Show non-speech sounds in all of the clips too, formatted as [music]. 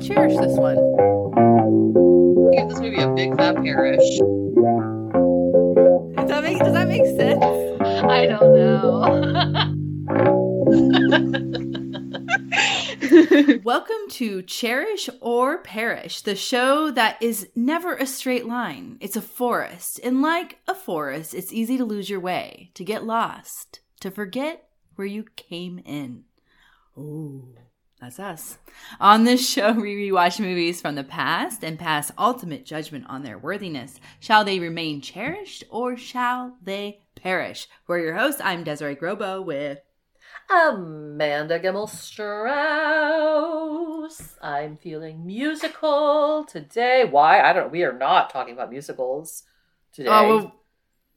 we'll cherish this one. Give this movie a big fat parish. Does that make Does that make sense? I don't know. [laughs] [laughs] Welcome to Cherish or Perish, the show that is never a straight line. It's a forest, and like a forest, it's easy to lose your way, to get lost, to forget where you came in. Ooh, that's us. On this show, [laughs] we rewatch movies from the past and pass ultimate judgment on their worthiness. Shall they remain cherished or shall they perish? We're your hosts. I'm Desirae Grobo with Amanda Gimmel Strauss. I'm feeling musical today. Why? I don't. We are not talking about musicals today. Oh, well,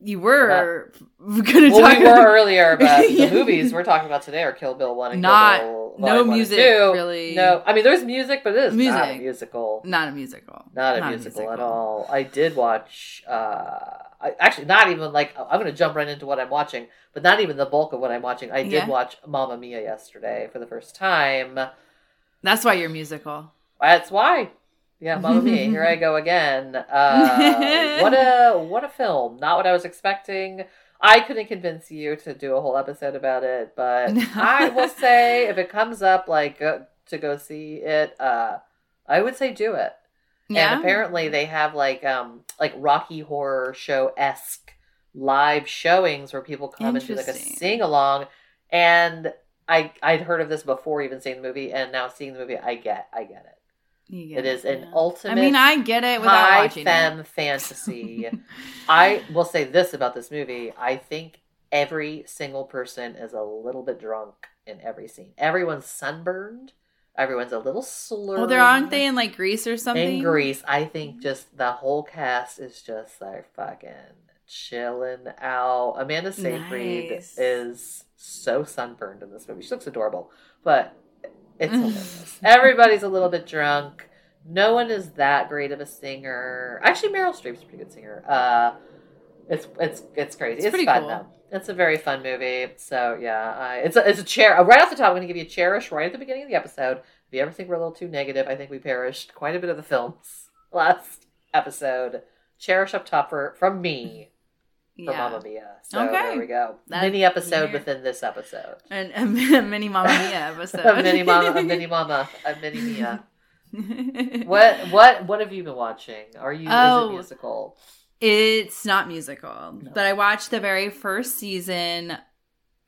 you were [laughs] going to well, talk we were earlier, but [laughs] Yeah. the movies we're talking about today are Kill Bill One and Not- Kill Bill no music, really. No, I mean there's music, but it is not a musical. Not a musical. Not a musical at all. I did watch. uh I, Actually, not even like I'm going to jump right into what I'm watching, but not even the bulk of what I'm watching. I did Yeah. watch Mamma Mia yesterday for the first time. That's why you're musical. That's why. Yeah, [laughs] Mamma Mia. Here I go again. Uh, what a what a film! Not what I was expecting. I couldn't convince you to do a whole episode about it, but [laughs] I will say if it comes up like uh, to go see it, uh, I would say do it. Yeah. And apparently they have like um like Rocky Horror Show esque live showings where people come and do like a sing along. And I I'd heard of this before even seeing the movie, and now seeing the movie, I get I get it. It is an yeah. ultimate. I mean, I get it without high watching femme fantasy. [laughs] I will say this about this movie: I think every single person is a little bit drunk in every scene. Everyone's sunburned. Everyone's a little it. slurred. Well, there aren't they in like Greece or something? In Greece, I think mm-hmm. just the whole cast is just like fucking chilling out. Amanda Seyfried Nice. is so sunburned in this movie. She looks adorable, but it's [laughs] hilarious. Everybody's a little bit drunk. No one is that great of a singer. Actually, Meryl Streep's a pretty good singer. Uh, it's it's it's crazy. It's It's, pretty fun cool. though. It's a very fun movie. So yeah, I, it's a it's a chair. Right off the top, I'm going to give you a cherish right at the beginning of the episode. If you ever think we're a little too negative, I think we perished quite a bit of the films [laughs] last episode. Cherish up top for from me for Yeah. Mamma Mia. So Okay. there we go. That- mini episode yeah. within this episode. [laughs] And [laughs] a, mini Mamma Mia episode. a mini mama, a mini mama, a mini Mia. [laughs] What what what have you been watching? Are you is Oh. it musical? It's not musical, No. but I watched the very first season,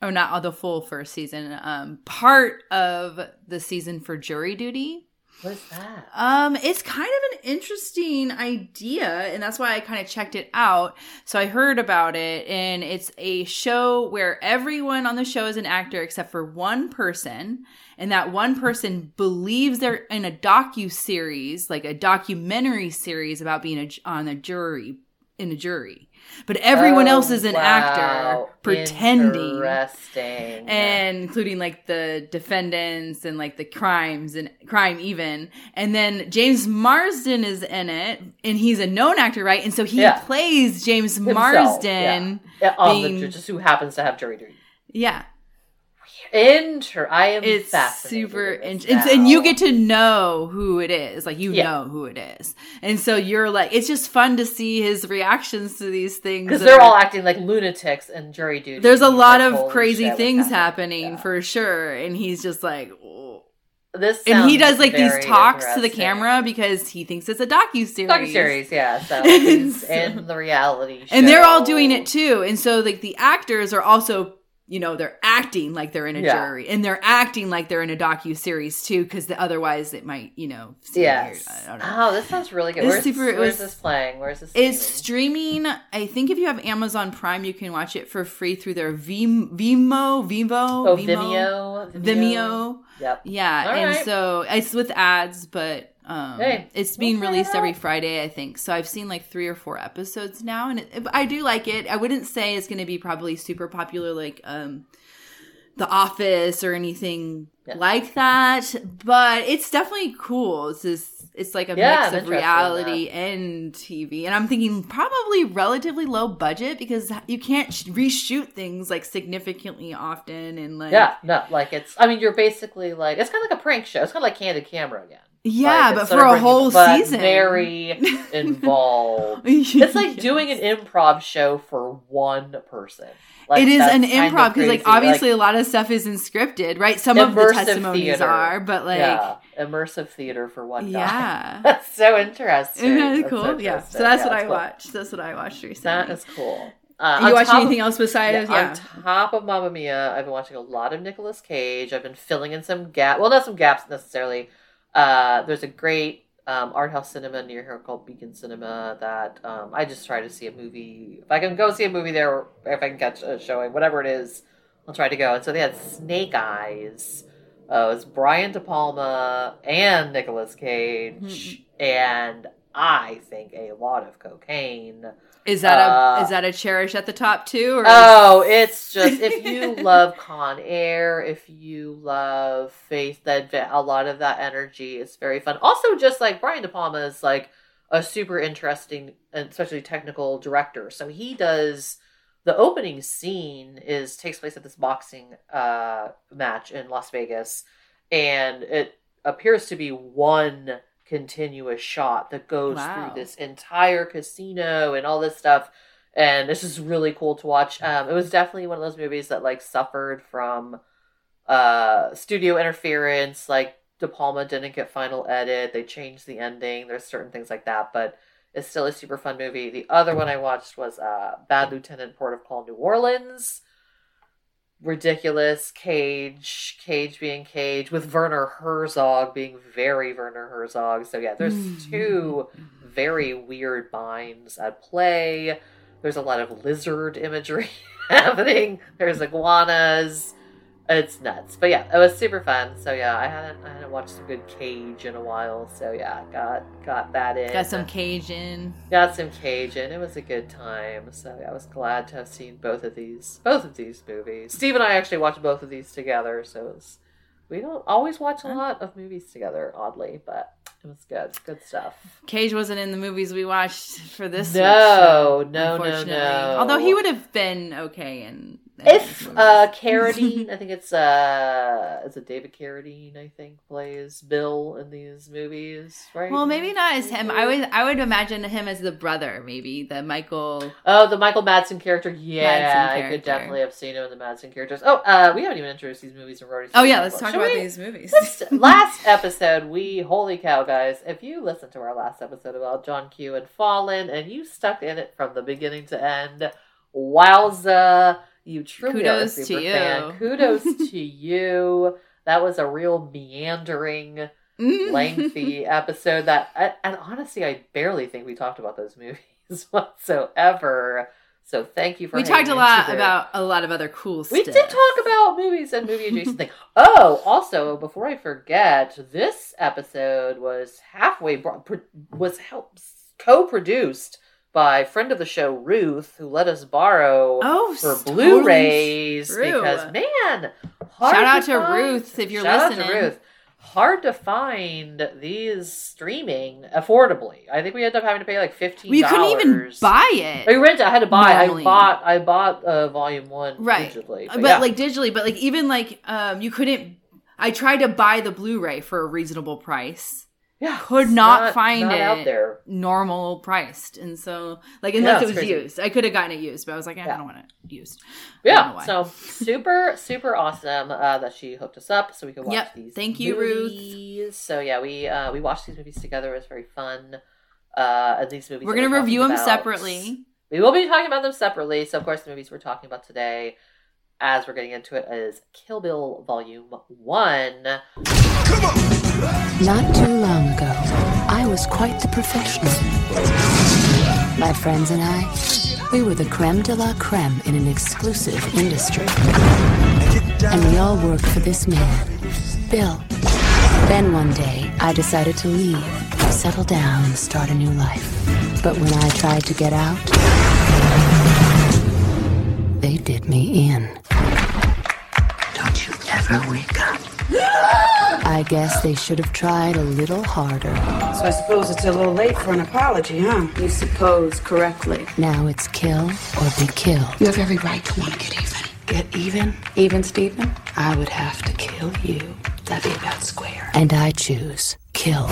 or not all the full first season, um, part of the season for jury duty. What is that? Um, it's kind of an interesting idea, and that's why I kind of checked it out. So I heard about it, and it's a show where everyone on the show is an actor except for one person, and that one person believes they're in a docu series, like a documentary series about being a, on a jury in a jury, but everyone Oh, else is an actor pretending. And including like the defendants and like the crimes and crime even. And then james marsden is in it and he's a known actor right? And so he Yeah. plays james Himself, marsden Yeah, the being- ju- just who happens to have jury duty. yeah, Inter, I am it's super interesting and you get to know who it is like you Yeah. know who it is and so you're like it's just fun to see his reactions to these things because they're all acting like lunatics and jury duty. there's a lot like, of crazy things happening Yeah. for sure and he's just like "Oh." this. and he does like these talks to the camera because he thinks it's a docu series. docu series, yeah. [laughs] So he's So- in the reality, show. and they're all doing it too. And so like the actors are also, you know, they're acting like they're in a Yeah. jury, and they're acting like they're in a docu series too, because otherwise it might, you know, seem Yes. weird. Know. Oh, this sounds really good. Where's, super- where's was- this playing? Where's this? It's streaming? streaming. I think if you have Amazon Prime, you can watch it for free through their Vim- Vimo, Vivo, Oh, Vimeo. Vimeo. Yep. Yeah, All and right. so it's with ads, but um, Hey, it's being released every. Friday, I think. So I've seen like three or four episodes now, and it, I do like it. I wouldn't say it's going to be probably super popular like um, The Office or anything Yeah. like that, but it's definitely cool. It's this. It's like a Yeah, mix of reality and TV, and I'm thinking probably relatively low budget because you can't sh- reshoot things like significantly often, and like Yeah, no, like it's. I mean, you're basically like it's kind of like a prank show. It's kind of like Candid Camera again. Yeah, Like, but for a whole season. very [laughs] involved. [laughs] It's like doing an improv show for one person. Like, it is an improv because, like, obviously a lot of stuff isn't scripted, right? Some of the testimonies theater. are, but like, yeah, immersive theater for one yeah. [laughs] That's so interesting. Isn't that That's cool? Yeah. interesting. So that's Yeah, what I it's cool. watched. That's what I watched recently. That is cool. Uh, you watch top of- anything else besides? Yeah, Yeah. On top of Mamma Mia, I've been watching a lot of Nicolas Cage. I've been filling in some gap. Well, not some gaps necessarily. Uh, there's a great um, art house cinema near here called Beacon Cinema that um, I just try to see a movie. If I can go see a movie there, or if I can catch a showing, whatever it is, I'll try to go. And so they had Snake Eyes. Uh, it was Brian De Palma and Nicolas Cage, and I think a lot of cocaine. Is that Uh, a is that a cherish at the top too? Or Oh, it's just if you [laughs] love Con Air, if you love Faith, that a lot of that energy is very fun. Also, just like Brian De Palma is like a super interesting and especially technical director. So he does the opening scene is takes place at this boxing uh, match in Las Vegas, and it appears to be one continuous shot that goes Wow. through this entire casino and all this stuff and this is really cool to watch. Um, it was definitely one of those movies that like suffered from uh studio interference. Like De Palma didn't get final edit. They changed the ending. There's certain things like that, but it's still a super fun movie. The other one I watched was uh Bad Lieutenant Port of Call New Orleans. Ridiculous Cage, Cage being Cage, with Werner Herzog being very Werner Herzog. So yeah, there's hmm. two very weird minds at play. There's a lot of lizard imagery [laughs] happening. There's iguanas. It's nuts. But yeah, it was super fun. So yeah, I hadn't I hadn't watched some good Cage in a while. So yeah, got got that in. got some Cajun. got some Cage in. It was a good time. So yeah, I was glad to have seen both of these both of these movies. Steve and I actually watched both of these together, so it was we don't always watch a lot of movies together, oddly, but it was good. Good stuff. Cage wasn't in the movies we watched for this. No, show, no, no, no. Although he would have been okay in. In If uh. Carradine, [laughs] I think it's uh is it David Carradine, I think, plays Bill in these movies, right? well, maybe not as him. I would I would imagine him as the brother, maybe the Michael. Oh, the Michael Madsen character. Yeah, Madsen I could definitely have seen him in the Madsen characters. Oh, uh, we haven't even introduced these movies. and We're already. Oh yeah, let's talk Should about we- these movies. [laughs] Last episode, we holy cow, guys! If you listened to our last episode about John Q and Fallen, and you stuck in it from the beginning to end, wowza! You truly Kudos are a to super you. fan. [laughs] Kudos to you. That was a real meandering, lengthy [laughs] episode. That and- honestly, I barely think we talked about those [laughs] movies whatsoever. So thank you for. we talked a lot about. a lot of other cool stuff. We stuff. did talk about movies and movie adjacent things. Oh, also, before I forget, this episode was halfway was help, co-produced by friend of the show Ruth, who let us borrow Oh, for Blu-rays true. because man, hard Shout out to find- Ruth if you're shout listening. Out to Ruth. Hard to find these streaming affordably. I think we ended up having to pay like fifteen. You couldn't even buy it. I rented. I had to buy. Normally. I bought. I bought uh, volume one Right. digitally. but yeah. like digitally but like even like um you couldn't i tried to buy the blu-ray for a reasonable price yeah, could it's not find not it. out there. normal priced and so like unless Yeah, it was crazy. used i could have gotten it used but i was like eh, Yeah. i don't want it used I don't know Yeah, so super super awesome uh, that she hooked us up so we could watch Yep. these. Thank you, Ruth. So yeah, we uh, we watched these movies together. It was very fun. Uh, and these movies we're gonna review them about- separately We will be talking about them separately. So of course, the movies we're talking about today, as we're getting into it, is Kill Bill Volume One. Not too long ago, I was quite the professional. My friends and I, we were the creme de la creme in an exclusive industry. And we all worked for this man, Bill. Then one day, I decided to leave, settle down, and start a new life. But when I tried to get out, they did me in. Don't you ever wake up. I guess they should have tried a little harder. So I suppose it's a little late for an apology, huh? You suppose correctly. Now it's kill or be killed. You have every right to want to get even. Get even? Even Steven? I would have to kill you. That'd be about square. And I choose kill.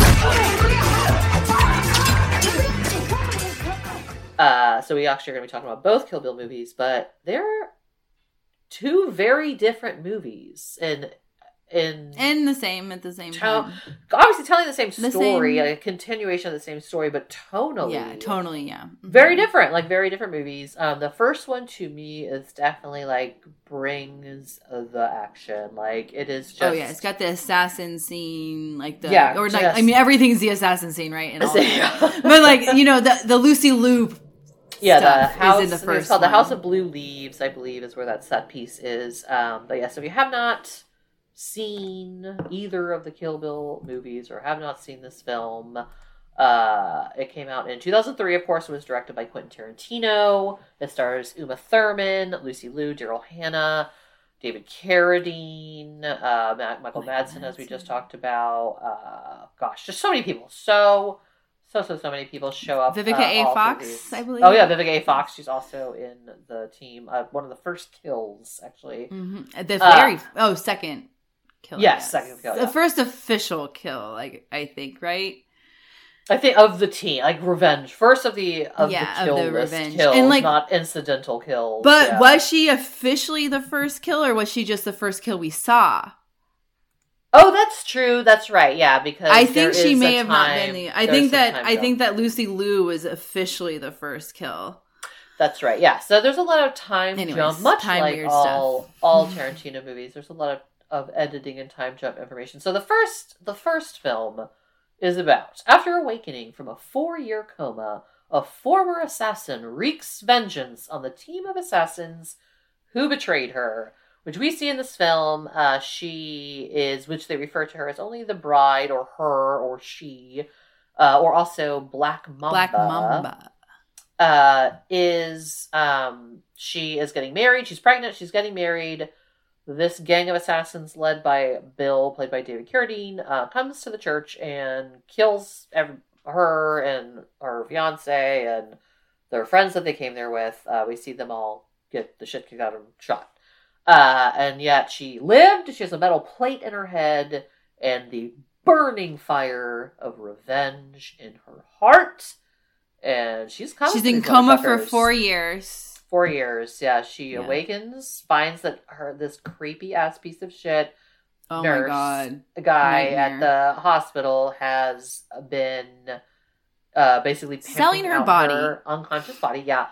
Uh, so we actually are going to be talking about both Kill Bill movies, but they're two very different movies in in And the same at the same time. Obviously, telling the same The story, same- like a continuation of the same story, but tonally, Yeah, totally. Yeah. Very different. Like very different movies. Um, the first one to me is definitely like brings the action. Like it is just. Oh yeah, it's got the assassin scene, like the Yeah, or like just- I mean everything's the assassin scene, right? And [laughs] all but like you know the the Lucy Loop yeah, the is house in the it's first called the House of Blue Leaves, I believe, is where that set piece is. Um, but yeah, so if you have not seen either of the Kill Bill movies or have not seen this film, uh, it came out in 2003. Of course, it was directed by Quentin Tarantino. It stars Uma Thurman, Lucy Liu, Daryl Hannah. David Carradine, uh, Michael Madsen, as we just talked about. Uh, gosh, just so many people. So, so, so, so many people show up. Vivica uh, A. Fox. I believe. Oh yeah, Vivica A. Fox. She's also in the team. Uh, one of the first kills, actually. hmm The Uh, very oh second kill. Yes, second kill, The yeah. first official kill, like I think, right? I think of the team, like revenge. First of the of Yeah, the of kill the list revenge. kills, And, like- not incidental kills. But yeah. was she officially the first kill, or was she just the first kill we saw? Oh, that's true. That's right. Yeah, because I think she may have not been the. I think that I think that Lucy Liu was officially the first kill. That's right. Yeah. So there's a lot of time Anyways, jump, much time like all all [laughs] Tarantino movies. There's a lot of, of editing and time jump information. So the first the first film is about after awakening from a four year coma, a former assassin wreaks vengeance on the team of assassins who betrayed her. Which we see in this film, uh, she is, which they refer to her as only the bride, or her, or she, uh, or also Black Mamba Black Mamba. uh, is um, she is getting married. She's pregnant. She's getting married. This gang of assassins, led by Bill, played by David Carradine, uh, comes to the church and kills every, her and her fiance and their friends that they came there with. Uh, we see them all get the shit kicked out of them, shot. Uh, and yet she lived. She has a metal plate in her head and the burning fire of revenge in her heart. And she's. She's in coma for four years. Four years. Yeah, she Yeah. awakens, finds that her this creepy ass piece of shit Oh nurse, my god. a guy at the hospital has been uh, basically Selling her body. her unconscious body. Yeah,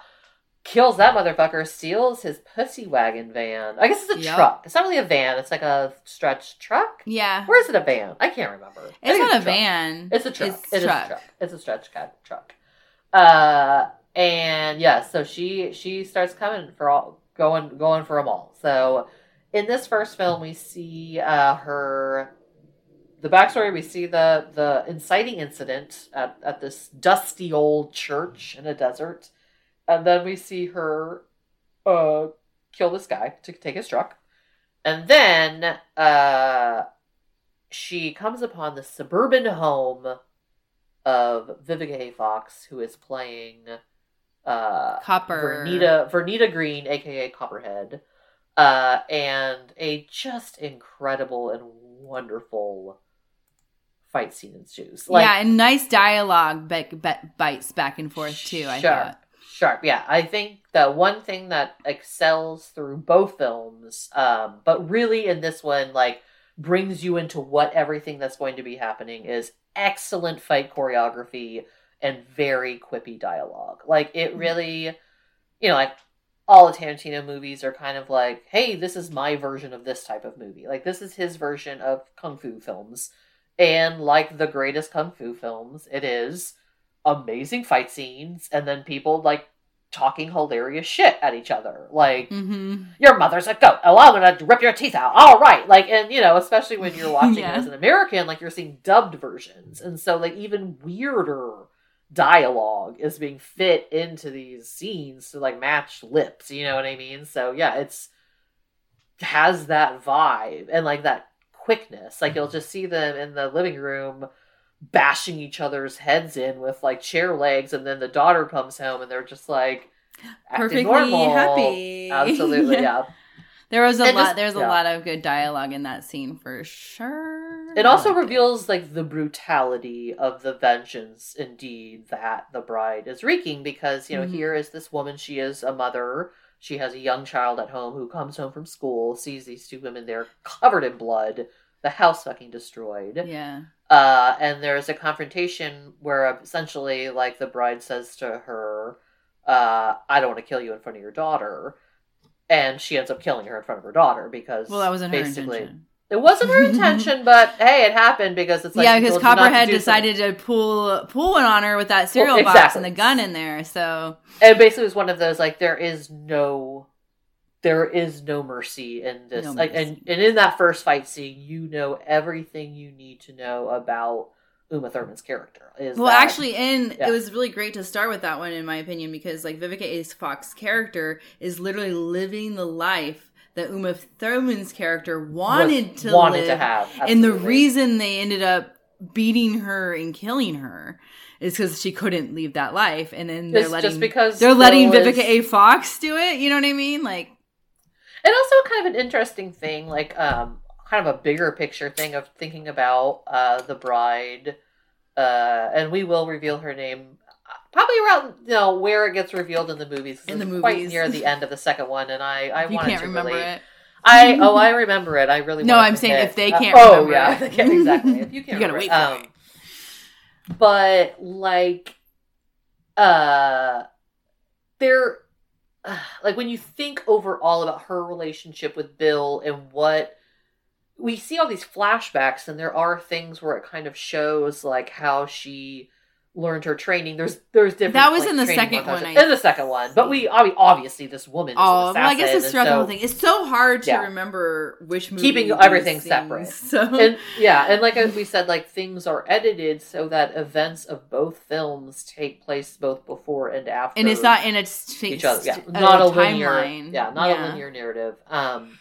kills that motherfucker, steals his pussy wagon van. I guess it's a Yep. truck. It's not really a van. It's like a stretch truck. Yeah. Where is it a van? I can't remember. It's not a truck. van. It's a truck. It's It is truck. a truck. It's a stretch cab truck. Uh, and yeah, so she she starts coming for all going going for them all. So in this first film, we see uh, her. The backstory: we see the the inciting incident at at this dusty old church in a desert, and then we see her uh kill this guy to take his truck, and then uh she comes upon the suburban home of Vivica. Fox, who is playing uh, Copper. Vernita Vernita Green, aka Copperhead, uh, and a just incredible and wonderful fight scene ensues. Like, yeah, and nice dialogue bites back and forth too. I sharp, thought. sharp. Yeah, I think the one thing that excels through both films, um, but really in this one, like brings you into what everything that's going to be happening is excellent fight choreography and very quippy dialogue. Like it really, you know, like all the Tarantino movies are kind of like, hey, this is my version of this type of movie. Like this is his version of kung fu films. And like the greatest kung fu films, it is amazing fight scenes and then people like talking hilarious shit at each other. Like Mm-hmm. your mother's a goat. Oh, I'm gonna rip your teeth out. All right, like, and you know, especially when you're [laughs] watching Yeah. it as an American, like you're seeing dubbed versions, and so like even weirder dialogue is being fit into these scenes to like match lips. You know what I mean? So yeah, it's has that vibe and like that quickness. Like you'll just see them in the living room bashing each other's heads in with like chair legs and then the daughter comes home and they're just like acting Perfectly normal. happy. [laughs] Absolutely, Yeah. yeah. There was a lot. just- there's a lot of good dialogue in that scene for sure. It also it. reveals like the brutality of the vengeance indeed that the bride is wreaking because you know Mhm. here is this woman she is a mother she has a young child at home who comes home from school sees these two women there covered in blood the house fucking destroyed Yeah. uh and there's a confrontation where essentially like the bride says to her uh I don't want to kill you in front of your daughter and she ends up killing her in front of her daughter because Well, that wasn't her basically intention. it wasn't her [laughs] intention, but hey, it happened because it's like yeah, because told you not to Copperhead do decided to pull pull one on her with that cereal Well, box and the gun in there. So something. And basically, it was one of those like there is no, there is no mercy in this. No like, and and in that first fight scene, you know everything you need to know about Uma Thurman's character. Is well, that- actually, and yeah. it was really great to start with that one, in my opinion, because like Vivica A. Fox's character is literally living the life that Uma Thurman's character was- wanted to wanted live, to have, and the reason they ended up beating her and killing her is because she couldn't leave that life, and then they're It's letting just because they're letting is- Vivica A. Fox do it. You know what I mean? Like, and also kind of an interesting thing like um kind of a bigger picture thing of thinking about uh the bride uh and we will reveal her name uh, probably around you know where it gets revealed in the movies In the it's quite near the end of the second one and i i you wanted can't to remember really, it. i oh i remember it i really No, I'm saying hit- if they uh, can't oh remember yeah it. [laughs] can't- exactly if you [laughs] can't You gotta wait it. for um, but like uh there [sighs] like when you think overall about her relationship with bill and what we see all these flashbacks and there are things where it kind of shows like how she learned her training there's there's different That was like, in the second one. I in the second one but we obviously this woman Oh, well, I guess it's the whole thing. It's so hard to Yeah. remember which movie. Keeping everything separate. So and yeah, and like [laughs] we said, like things are edited so that events of both films take place both before and after. and it's not in it's each other. Yeah, a not a linear. timeline. Yeah, not a linear narrative. Um,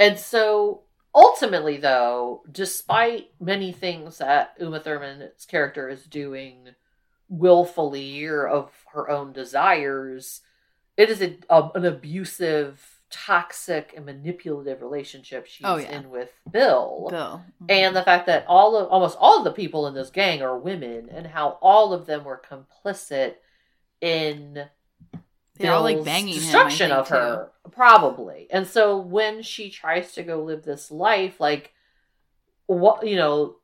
and so ultimately, though, despite many things that Uma Thurman's character is doing willfully or of her own desires, it is a, a- an abusive, toxic, and manipulative relationship she's Oh, yeah. in with Bill Bill. and the fact that all of almost all of the people in this gang are women and how all of them were complicit in They're all like banging him, destruction think, of her probably and so when she tries to go live this life like what you know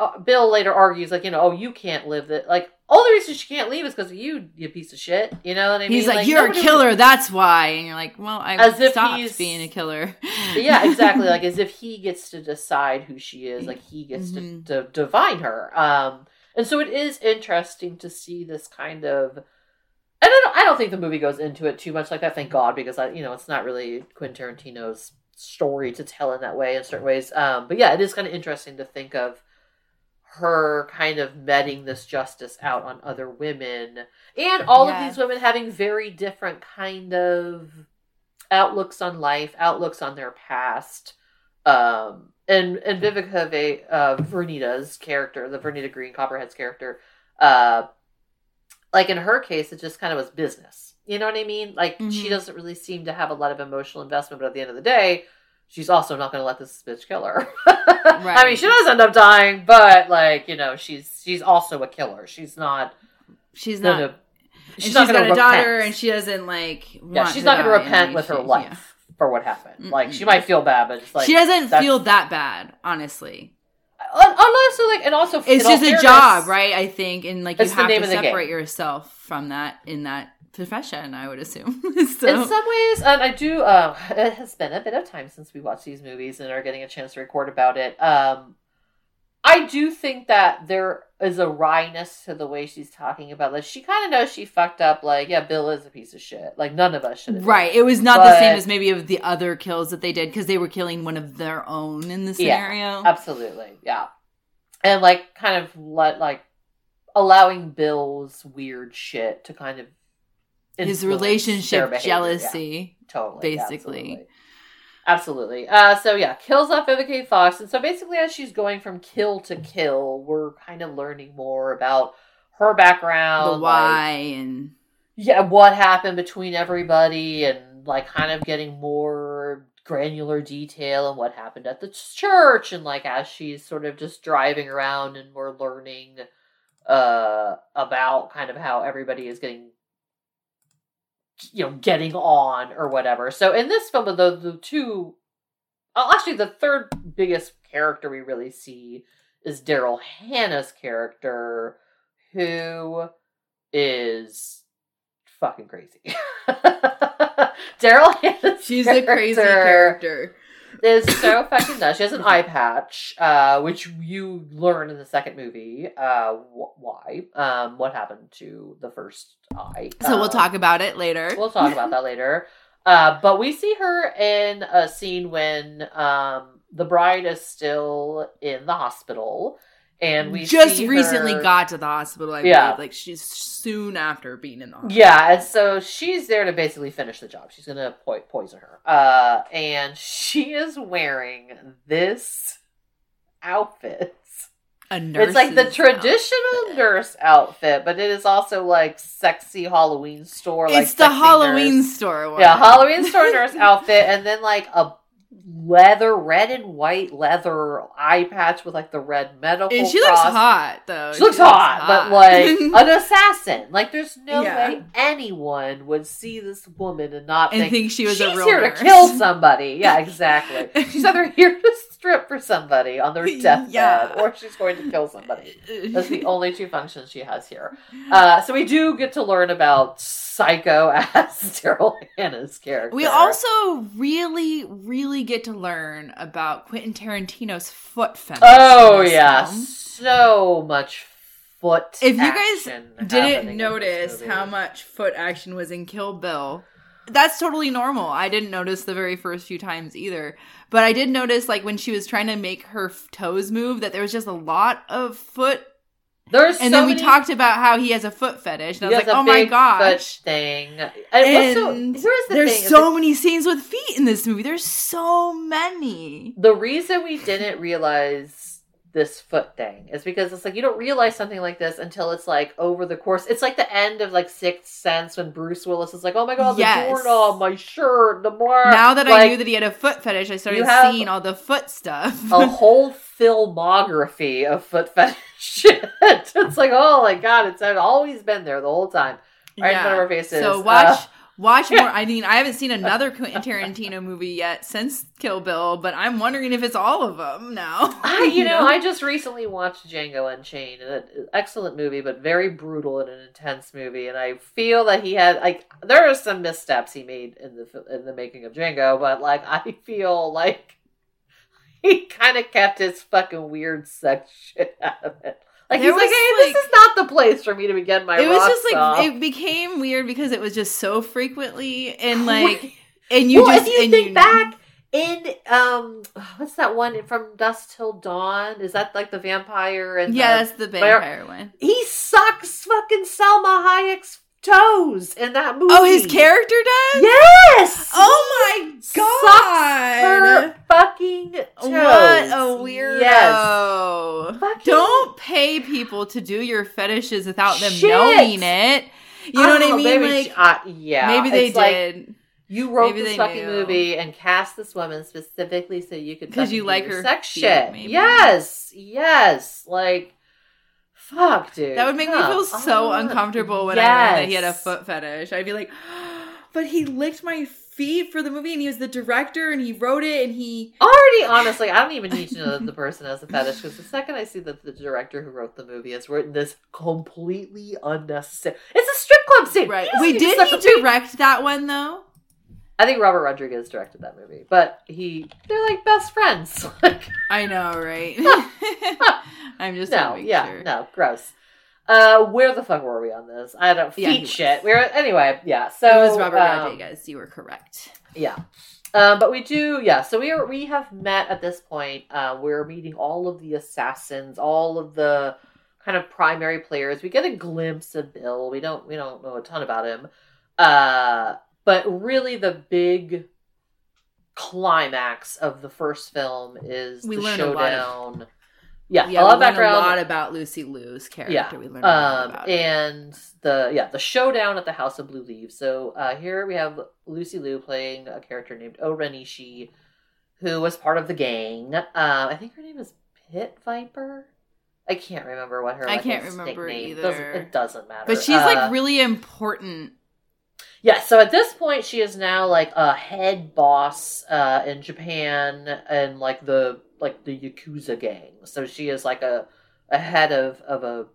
uh, bill later argues like you know oh you can't live it like all the reason she can't leave is because of you you piece of shit you know what i mean He's like, "You're nobody a would- killer. That's why." And you're like, "Well, I As if stopped he's- being a killer." [laughs] yeah, exactly. Like as if [laughs] he gets to decide who she is, like he gets Mhm. to, to divine her. Um, and so it is interesting to see this kind of. I don't, I don't think the movie goes into it too much like that. Thank God, because I, you know, it's not really Quentin Tarantino's story to tell in that way in certain ways. Um, but yeah, it is kind of interesting to think of her kind of meting this justice out on other women, and all Yeah. of these women having very different kind of outlooks on life, outlooks on their past. Um, and and Vivica Ve- uh, Vernita's character, the Vernita Green Copperhead's character, uh, like in her case, it just kind of was business. You know what I mean? Like she Mhm. doesn't really seem to have a lot of emotional investment, but at the end of the day, she's also not going to let this bitch kill her. [laughs] I mean, she does end up dying, but like you know, she's she's also a killer. She's not. She's not. Gonna, she's she's not got going a to daughter, and she doesn't like. yeah, she's not going to repent with her life for what happened. Like she Mm-mm. might feel bad, but it's like she doesn't feel that bad, honestly. Unless like and also It's just a job, right? I think, and like you have to of the game. separate yourself from that in that profession. I would assume. [laughs] so, In some ways, and I do. Uh, [laughs] it has been a bit of time since we watched these movies and are getting a chance to record about it. Um, I do think that there is a wryness to the way she's talking about this. She kind of knows she fucked up. Like, yeah, Bill is a piece of shit. Like, none of us should. have right? It was not the same as maybe of the other kills that they did because they were killing one of their own in the scenario. Absolutely, yeah. And like, kind of let like allowing Bill's weird shit to kind of His relationship jealousy. Yeah, totally, basically. absolutely. Absolutely. Uh, so yeah, kills off Vivica. Fox, and so basically, as she's going from kill to kill, we're kind of learning more about her background, the like, why and yeah, what happened between everybody, and like kind of getting more granular detail and what happened at the church and like as she's sort of just driving around and we're learning uh about kind of how everybody is getting you know getting on or whatever so in this film the the two oh, actually the third biggest character we really see is daryl hannah's character who is fucking crazy [laughs] daryl hannah's She's a crazy character. Is so [coughs] fucking nuts. She has an eye patch, uh, which you learn in the second movie. Uh, wh- why? Um, what happened to the first eye? So we'll Um, talk about it later. We'll talk about that later. [laughs] Uh, but we see her in a scene when um, the bride is still in the hospital, and we just recently her- got to the hospital. I Yeah. believe, like she's soon after being in the hospital. Yeah, and so she's there to basically finish the job. She's gonna po- poison her. Uh, and she is wearing this outfit. a nurse. It's like the traditional nurse outfit, but it is also like sexy Halloween store. like It's the Halloween nurse. store one. Yeah, Halloween store [laughs] nurse outfit, and then like a leather, red and white leather eye patch with like the red medical. And she looks hot though. She looks hot, but like [laughs] an assassin. Like, there's no Yeah. way anyone would see this woman and not And think, think she was a she's real here nurse." to kill somebody. [laughs] Yeah, exactly. she's either here to strip for somebody on their deathbed, Yeah. or she's going to kill somebody. That's the only two functions she has here. Uh, so we do get to learn about Psycho [laughs] as Daryl Hannah's character. We also really, really get to learn about Quentin Tarantino's foot fetish. Oh yeah, film. so much foot. If you guys didn't notice how much foot action was in Kill Bill, that's totally normal. I didn't notice the very first few times either. But I did notice, like, when she was trying to make her toes move, that there was just a lot of foot. There's And so then we many- talked about how he has a foot fetish. And I was like, oh my gosh. thing. And, what's so- the there's thing, so many scenes with feet in this movie. There's so many. the reason we didn't realize this foot thing is because it's like you don't realize something like this until it's like over the course. It's like the end of like Sixth Sense when Bruce Willis is like, "Oh my god, the Yes. doorknob, my shirt, the blah." Now that I knew that he had a foot fetish, I started seeing all the foot stuff. a [laughs] whole filmography of foot [laughs] fetish shit. it's like, oh my god, it's I've always been there the whole time. Right in front of our faces. So Uh, watch more. I mean, I haven't seen [laughs] another Quentin Tarantino movie yet since Kill Bill, but I'm wondering if it's all of them now. I, [laughs] you know, I just recently watched Django Unchained, an excellent movie, but very brutal and an intense movie. And I feel that he had like there are some missteps he made in the in the making of Django, but like I feel like [laughs] he kind of kept his fucking weird sex shit out of it. Like There he's like, hey, like- this is not the place for me to begin my. it was just like it became weird because it was just so frequently and like and you well, just you and think you, back in um, what's that one from Dusk Till Dawn? Is that like the vampire and Yeah, the- that's the vampire one. He sucks fucking Salma Hayek's toes in that movie. Oh, his character does? Yes. Oh my Sucks god. her fucking toes. What a weirdo. Yes. Fucking- Don't pay people to do your fetishes without them Shit. knowing it. You know what I Oh, mean? Maybe, like uh, yeah. maybe they It's like, did. you wrote Maybe this fucking knew. movie and cast this woman specifically so you could 'Cause you like her sex shit. maybe. Yes. Yes. Like. Fuck, dude. That would make me feel oh so on. uncomfortable when I learned that he had a foot fetish. I'd be like, [gasps] but he licked my feet for the movie and he was the director and he wrote it and he Already, honestly, I don't even need to know that the person has a fetish because the second I see that the director who wrote the movie has written this completely unnecessary. It's a strip club scene. Right. Wait, did he direct that one though? I think Robert Rodriguez directed that movie, but he they're like best friends. [laughs] Like, I know, right? [laughs] [laughs] I'm just no, yeah, sure. no, gross. Uh, where the fuck were we on this? I don't Yeah, feet was. shit. We were anyway, yeah. So it was Robert um, Rodriguez. You were correct. Yeah. Um, but we do, yeah. So we are, we have met at this point. Uh, we're meeting all of the assassins, all of the kind of primary players. We get a glimpse of Bill. We don't, we don't know a ton about him. Uh, but really, the big climax of the first film is We the lot of- showdown yeah, Yeah, a lot background. a lot about Lucy Liu's character. yeah, we learned um, about. it. and the yeah the showdown at the House of Blue Leaves. So uh, here we have Lucy Liu playing a character named O-Ren Ishii, who was part of the gang. Um, I think her name is Pit Viper. I can't remember what her. Name is. I like, can't remember either. Doesn't, it doesn't matter. But she's Uh, like really important. Yeah, so at this point, she is now like a head boss uh, in Japan and like the like the yakuza gang. So she is like a a head of of a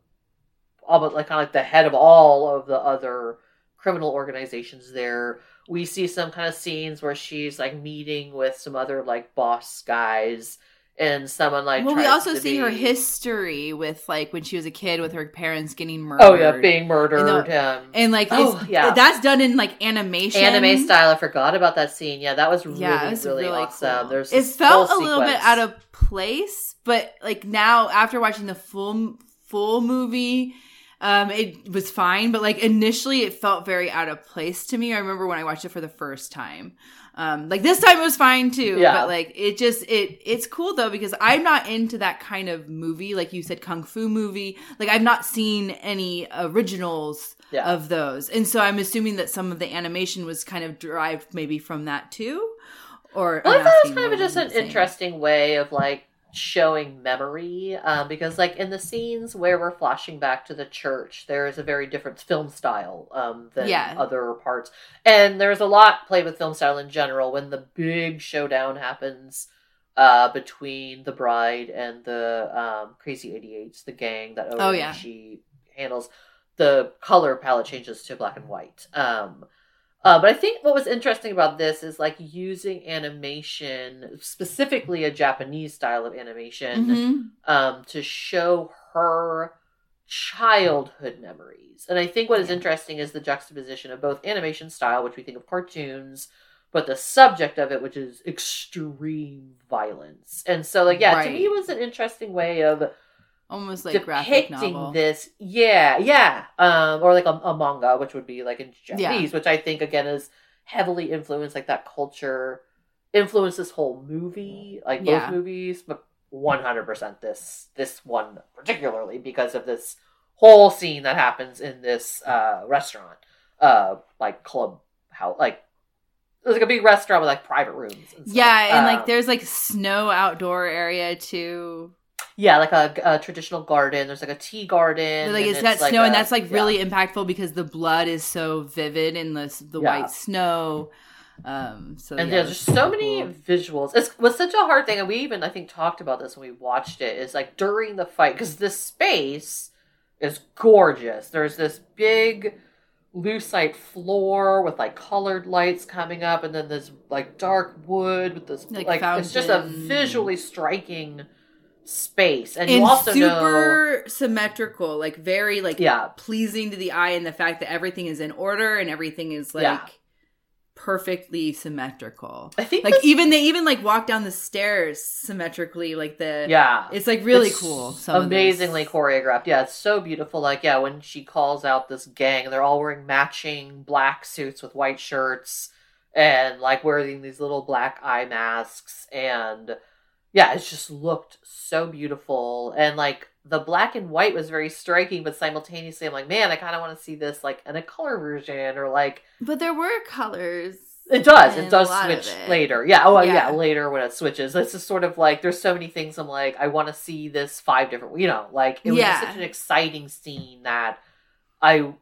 almost like kind of like the head of all of the other criminal organizations there. We see some kind of scenes where she's like meeting with some other like boss guys and someone like. well, we also see her history with like when she was a kid with her parents getting murdered. Oh yeah, being murdered. um, and like Oh, yeah. that's done in like animation, anime style. I forgot about that scene. Yeah, that was really, Yeah, was really, really, awesome. cool. There's it felt a little bit out of place, but like now after watching the full full movie, um, it was fine. But like initially, it felt very out of place to me. I remember when I watched it for the first time. Um, like this time it was fine too, Yeah. but like it just it it's cool though because I'm not into that kind of movie, like you said, kung fu movie. Like I've not seen any originals Yeah. of those, and so I'm assuming that some of the animation was kind of derived maybe from that too. Or Well, I thought it was kind of just an saying. interesting way of like showing memory, um, because like in the scenes where we're flashing back to the church, there is a very different film style um, than Yeah. other parts, and there's a lot played with film style in general. When the big showdown happens uh, between the bride and the um, Crazy Eighty Eights, the gang that Oh, yeah. she handles, the color palette changes to black and white. Um, uh, but I think what was interesting about this is like using animation, specifically a Japanese style of animation, Mhm. um, to show her childhood memories. And I think what is Yeah. interesting is the juxtaposition of both animation style, which we think of cartoons, but the subject of it, which is extreme violence. And so, like, yeah, to me, it was an interesting way of almost like graphic depicting novel. this yeah yeah um or like a, a manga which would be like in japanese which i think again is heavily influenced like that culture influenced this whole movie like Yeah. both movies but 100% this this one particularly because of this whole scene that happens in this uh restaurant uh like club house, like there's like a big restaurant with like private rooms and stuff. Yeah, and Um, like there's like snow outdoor area too. Yeah like a, a traditional garden there's like a tea garden like it's got snow, and a- that's like yeah. really impactful because the blood is so vivid in the the Yeah. white snow. Um, so and yeah, there's just so super many cool. visuals. It was such a hard thing, and we even I think talked about this when we watched it. Is like during the fight because this space is gorgeous. There's this big lucite floor with like colored lights coming up, and then this like dark wood with this Like like, it's just a visually striking space, and, and you also know super symmetrical, like very like Yeah. pleasing to the eye, and the fact that everything is in order and everything is like Yeah. perfectly symmetrical. I think Like even they even like walk down the stairs symmetrically, like the yeah, It's like really It's cool. some amazingly choreographed. Yeah, it's so beautiful. Like, yeah, when she calls out this gang, they're all wearing matching black suits with white shirts and like wearing these little black eye masks. And yeah, it just looked so beautiful. And like the black and white was very striking, but simultaneously, I'm like, man, I kind of want to see this like in a color version or like But there were colors. it does. It does switch it. later. Yeah. Oh, yeah. Yeah. Later when it switches, it's just sort of like there's so many things. I'm like, I want to see this five different. You know, like it was Yeah. such an exciting scene that I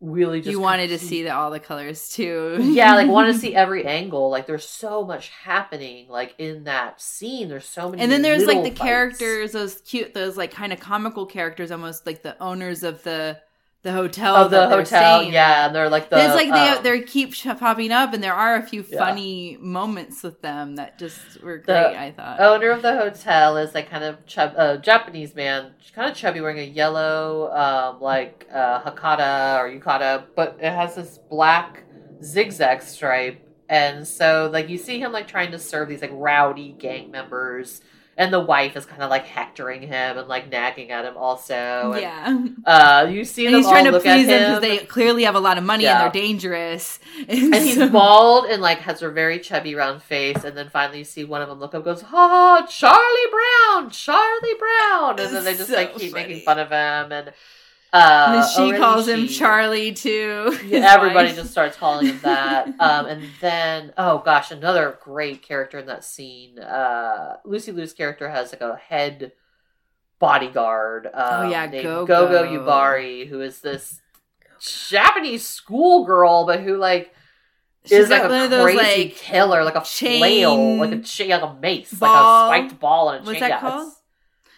really just you wanted to see the, all the colors too. [laughs] Yeah, like want to see [laughs] every angle. Like there's so much happening. Like in that scene, there's so many. And then there's like the fights. characters, those cute, those like kind of comical characters, almost like the owners of the the hotel. of the hotel. staying Yeah, and they're like the. It's like they um, they keep popping up, and there are a few Yeah. funny moments with them that just were The great. I thought. owner of the hotel is like kind of chub, uh, Japanese man, kind of chubby, wearing a yellow um, like uh, hakata or yukata, but it has this black zigzag stripe, and so like you see him like trying to serve these like rowdy gang members, and the wife is kind of like hectoring him and like nagging at him also. And, yeah. Uh, you see And them he's trying to look at please them because they clearly have a lot of money Yeah. and they're dangerous. [laughs] and he's so- bald and like has a very chubby round face and then finally you see one of them look up and goes ha charlie brown charlie brown and then they just So like keep funny. making fun of him and uh and she calls him Charlie too. yeah, [laughs] everybody wife. just starts calling him that [laughs] um and then oh gosh another great character in that scene uh lucy liu's character has like a head bodyguard um, Oh, yeah, named Go-Go. Gogo Yubari who is this Japanese schoolgirl but who like She's is like a those crazy like killer, like a chain flail, like a chain, like a mace, ball. like a spiked ball and a What's that called?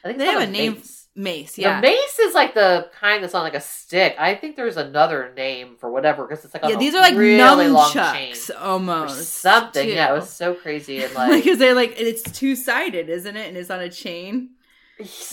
I think They have called a name- Mace. Mace. Yeah. The mace is like the kind that's on like a stick. I think there's another name for whatever because it's like on yeah, a these are like really nunchucks almost. something. too. Yeah, it was so crazy and [laughs] like because they're like it's two sided, isn't it? And it's on a chain,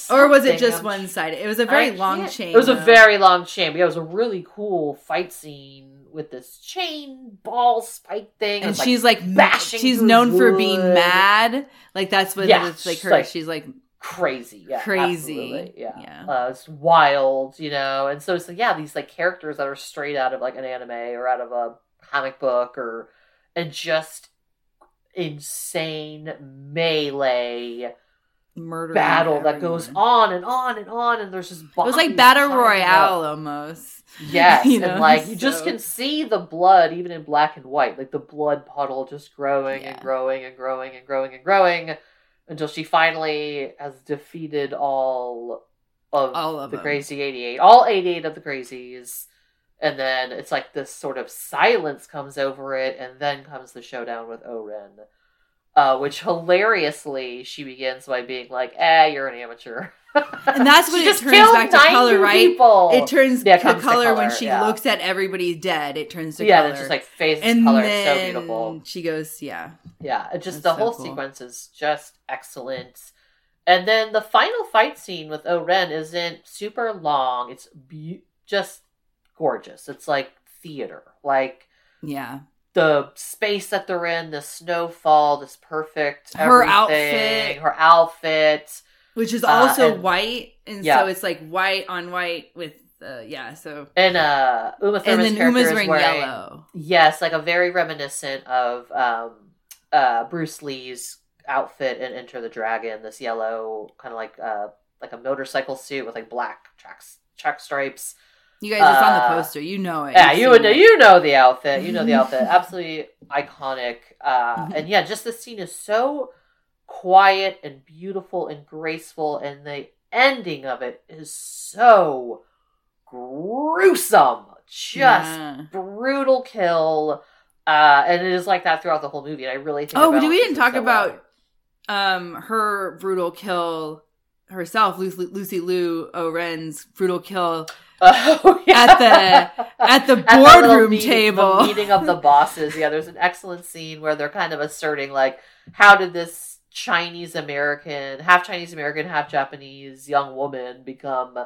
or was it just one sided? It was a very long chain. It was a very long chain. But yeah, it was a really cool fight scene with this chain ball spike thing. and like, she's like, ma- bashing she's known for being mad. Like that's what Yeah, it's like her. like- she's like crazy, yeah, Crazy, yeah, yeah. Uh, it's wild, you know. And so it's like, yeah, these like characters that are straight out of like an anime or out of a comic book or and just insane melee murder battle that goes on and on and on, and there's just It was like battle piling up. royale almost. Yes, [laughs] You know, and like you just can see the blood even in black and white, like the blood puddle just growing and Yeah. growing and growing and growing and growing until she finally has defeated all of, All of the them. crazy 88, all 88 of the crazies. And then it's like this sort of silence comes over it, and then comes the showdown with O-Ren. Uh, which hilariously she begins by being like, "Eh, you're an amateur." [laughs] And that's when it turns back to color, right? people. It turns Yeah, it to color, to when she yeah. looks at everybody dead. It turns to yeah, color. it's just like face and color, then so beautiful. she goes, yeah. Yeah, it just That's the so whole cool. sequence is just excellent. And then the final fight scene with O-Ren isn't super long. It's be- just gorgeous. It's like theater. Like Yeah. the space that they're in, the snowfall, this perfect Her outfit. her outfit. Which is Uh, also and- white. And Yeah. so it's like white on white with, uh, yeah, so. And uh Uma And then Uma's wearing wearing yellow. Yes, like a very reminiscent of um, uh, Bruce Lee's outfit in Enter the Dragon. This yellow, kind of like uh, like a motorcycle suit with like black tracks, track stripes. You guys, it's on the Uh, poster. You know it. Yeah, You've you would know. You know the outfit. You know the [laughs] outfit. Absolutely iconic. Uh, and yeah, just the scene is so quiet and beautiful and graceful, and the ending of it is so gruesome. Just Yeah. brutal kill. Uh, and it is like that throughout the whole movie. And I really think. Oh, we didn't talk so well. about um her brutal kill herself, Lucy, Lucy Liu O-Ren's brutal kill [laughs] Oh, yeah. At the- at the [laughs] boardroom meeting- table. the meeting of the bosses. Yeah, there's an excellent scene where they're kind of asserting like, how did this Chinese American, half Chinese American, half Japanese young woman become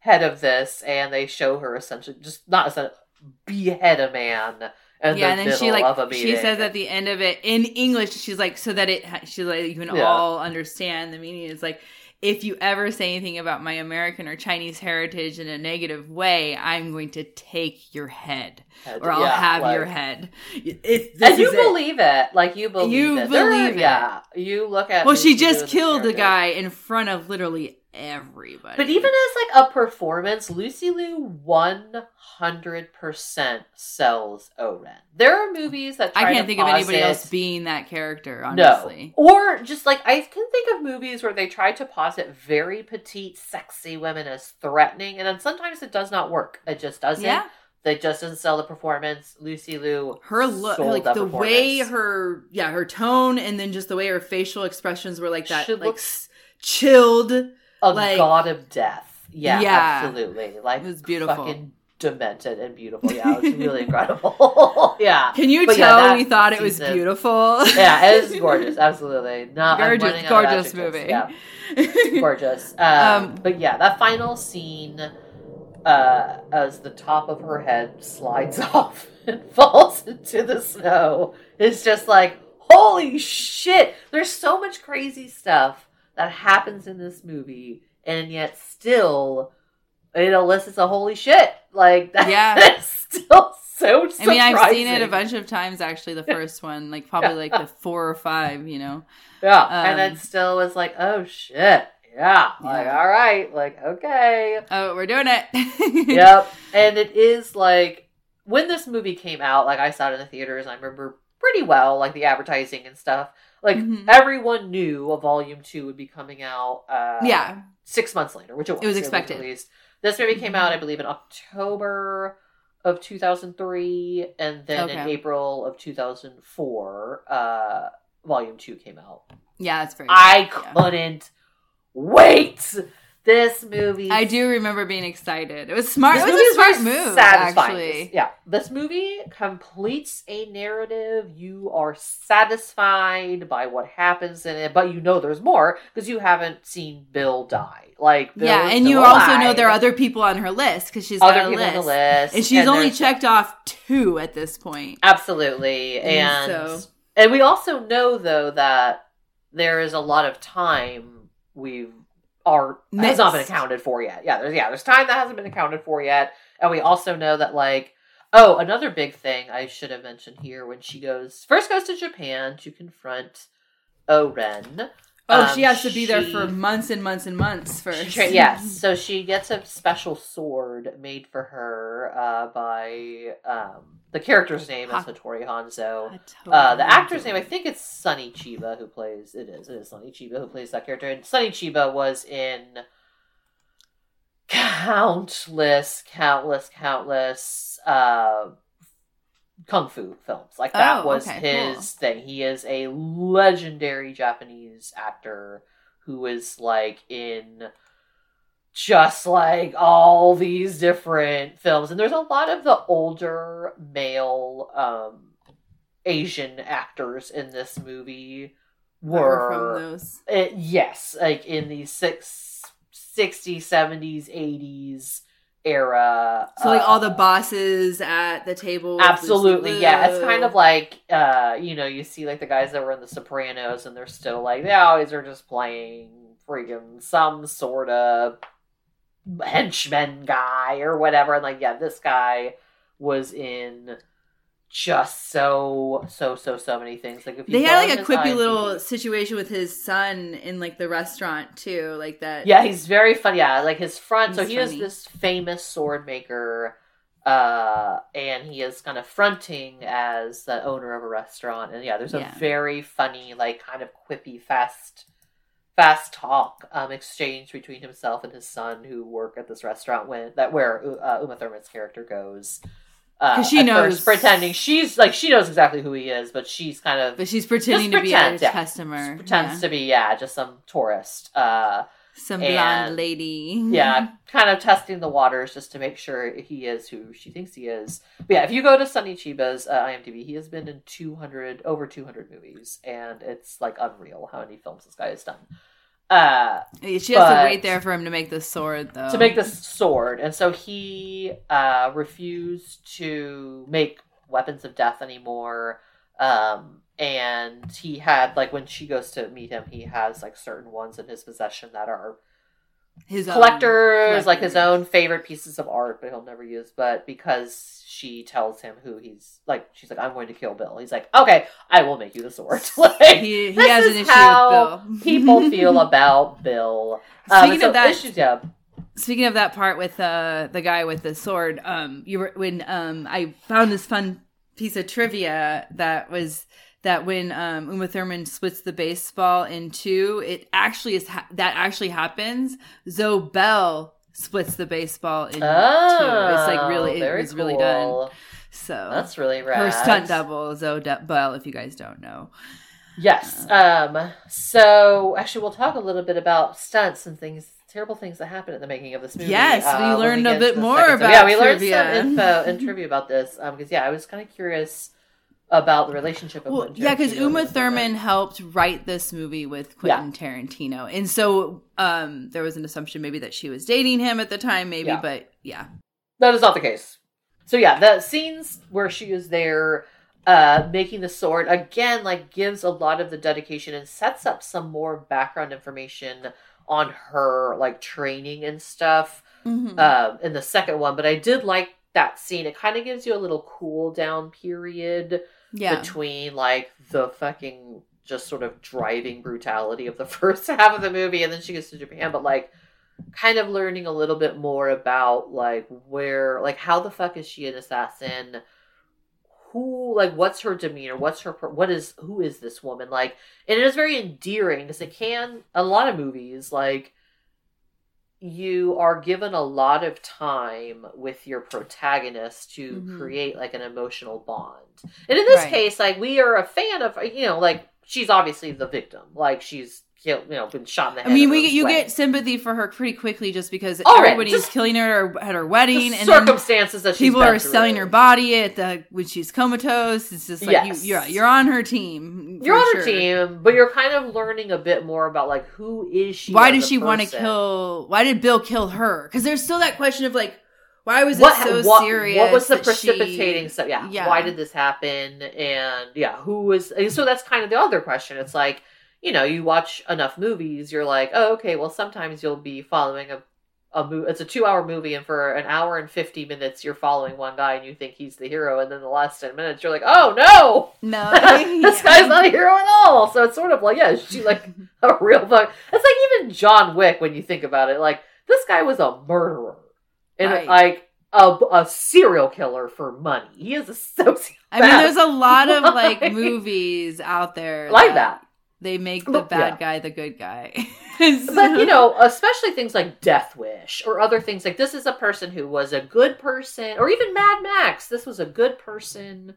head of this? And they show her essentially just not essentially behead a man. In yeah, the and then she like a she says at the end of it in English, she's like, so that it she's like you can Yeah. all understand the meaning. It's like if you ever say anything about my American or Chinese heritage in a negative way, I'm going to take your head, Head- or I'll yeah, have like- your head. It's, and you believe it, like you believe You it. There- believe it. yeah. You look at. Well, she just killed the character. guy in front of literally everybody. But even as like a performance, Lucy Liu one hundred percent sells O-Ren. There are movies that try I can't think of anybody else being that character. Honestly, No, or just like I can think of movies where they try to posit very petite, sexy women as threatening, and then sometimes it does not work. It just doesn't. yeah, It just doesn't sell the performance. Lucy Liu, her look, like the way her, yeah, her tone, and then just the way her facial expressions were like that, She like looks- chilled. A like- god of death. Yeah, Yeah. absolutely. Like It was beautiful. fucking demented and beautiful. Yeah, it was [laughs] really incredible. [laughs] yeah. Can you But tell that we thought it was beautiful? yeah, it is [laughs] gorgeous. Absolutely. Not gorgeous, running out of gorgeous movie. Yeah, gorgeous. Um, Um, but yeah, that final scene, uh, as the top of her head slides off and falls into the snow, is just like holy shit. There's so much crazy stuff that happens in this movie, and yet still it elicits a holy shit. Like [laughs] that Yeah. is still so I mean, I've seen it a bunch of times actually. The first one, like probably like the [laughs] four or five, you know. Yeah, Um, and it still was like, oh shit, yeah, like Yeah. all right, like okay, Oh, we're doing it. [laughs] yep. And it is like when this movie came out, like I saw it in the theaters, I remember pretty well, like the advertising and stuff. Like Mhm. everyone knew a volume two would be coming out. Uh, yeah. six months later, which it was. was expected. This movie came out, Mhm. I believe, in October of 2003, and then in April of 2004, uh, volume two came out. Yeah, that's very. I yeah. couldn't wait. This movie. I do remember being excited. It was smart. This it movie was a is smart move, satisfying. actually. This- yeah, this movie completes a narrative. You are satisfied by what happens in it, but you know there's more because you haven't seen Bill die. Like, Bill yeah, and you still also know there are other people on her list because she's other got people list. on the list, and she's only checked off two at this point. Absolutely, And and so- and we also know though that there is a lot of time we've are has not been accounted for yet. Yeah, there's yeah, there's time that hasn't been accounted for yet, and we also know that like oh, another big thing I should have mentioned here when she goes first goes to Japan to confront O-Ren. Oh, Um, she has to be there for months and months and months first. tra- yes, [laughs] so she gets a special sword made for her uh, by um, the character's name is Hattori Hanzo. Hattori Uh, the actor's name, I think it's Sonny Chiba, who plays. It is. It is Sonny Chiba who plays that character. And Sonny Chiba was in countless, countless, countless uh, kung fu films. Like that Oh, was okay, his thing. He is a legendary Japanese actor who is like in just like all these different films and there's a lot of the older male um asian actors in this movie were from those. uh, yes like in the six, 60s 70s 80s era So like all uh, the bosses at the table. Absolutely, yeah. It's kind of like uh, you know, you see like the guys that were in the Sopranos and they're still like they always are just playing freaking some sort of henchman guy or whatever. And like, yeah, this guy was in just so so so so many things. Like if you They had like a quippy little situation with his son in like the restaurant too, like that. Yeah, he's very funny. Yeah, like his front. so he is this famous sword maker, uh, and he is kind of fronting as the owner of a restaurant. And yeah, there's a Yeah. very funny, like kind of quippy, fast, fast talk um, exchange between himself and his son, who work at this restaurant when that where uh, Uma Thurman's character goes. Uh, she knows- first pretending she's like she knows exactly who he is, but she's kind of But she's pretending to be pretends, a yeah. customer. pretends yeah. to be yeah just some tourist. Uh, some and- blonde lady. yeah, kind of testing the waters just to make sure he is who she thinks he is. But yeah, if you go to Sonny Chiba's uh, IMDb, he has been in 200 over 200 movies, and it's like unreal how many films this guy has done. Uh, She has to wait there for him to make the sword though. to make the sword, and so he uh, refused to make weapons of death anymore. Um, and he had like when she goes to meet him, he has like certain ones in his possession that are his own collectors, like his own favorite pieces of art, but he'll never use. But because she tells him who he's like, she's like, "I'm going to kill Bill." He's like, "Okay, I will make you the sword." [laughs] like, He, he this has an is issue how with Bill. [laughs] people feel [laughs] about Bill. Um, Speaking and so of that, issues, yeah, Speaking of that part with uh, the guy with the sword, um, you were when um, I found this fun piece of trivia that was that when um, Uma Thurman splits the baseball in two, it actually is ha- that actually happens. Zoe Bell splits the baseball in two. It's like really, Oh, it very was really done. So That's really rad. her stunt double Zoe De- Bell, if you guys don't know. Yes. Um. So actually, we'll talk a little bit about stunts and things, terrible things that happen at the making of this movie. Yes, we uh, when learned a bit more second- so, about yeah, we learned some info and [laughs] trivia about this. Um. Because yeah, I was kind of curious about the relationship of Well, yeah, because Uma Thurman helped write this movie with Quentin Yeah. Tarantino, and so um, there was an assumption maybe that she was dating him at the time, maybe, Yeah. but yeah, That is not the case. So yeah, the scenes where she is there, uh making the sword again like gives a lot of the dedication and sets up some more background information on her like training and stuff Mhm. um in the second one but i did like that scene it kind of gives you a little cool down period yeah. between like the fucking just sort of driving brutality of the [laughs] first half of the movie and then she gets to Japan but like kind of learning a little bit more about like where like how the fuck is she an assassin? Who like what's her demeanor? What's her what is who is this woman? Like and it is very endearing because it can a lot of movies like you are given a lot of time with your protagonist to Mhm. create like an emotional bond and in this Right. case like we are a fan of you know like she's obviously the victim like she's killed you know been shot in the head I mean, we you wedding. get sympathy for her pretty quickly just because Oh, right. everybody's Just- killing her at her wedding, and circumstances that she's people are through. selling her body at the when she's comatose. It's just like Yes. you, you're you're on her team. You're on her team, but you're kind of learning a bit more about like who is she? Why does she want to kill? Why did Bill kill her? Because there's still that question of like, why was it so what, serious? what was the that she- precipitating stuff? Yeah. Yeah. Why did this happen? And yeah, who was? So that's kind of the other question. It's like you know, you watch enough movies, you're like, oh, okay. Well, sometimes you'll be following a a movie. It's a two hour movie, and for an hour and fifty minutes, you're following one guy, and you think he's the hero, and then the last ten minutes, you're like, oh no. No, [laughs] this guy's not a hero at all. So it's sort of like, yeah, she like [laughs] a real fuck? It's like even John Wick when you think about it. Like this guy was a murderer and Right. like a, a serial killer for money. He is a [laughs] sociopath. I mean, there's a lot of Like- movies out there like that. They make the But- bad yeah. guy the good guy. [laughs] But you know, especially things like Death Wish or other things like this is a person who was a good person, or even Mad Max. This was a good person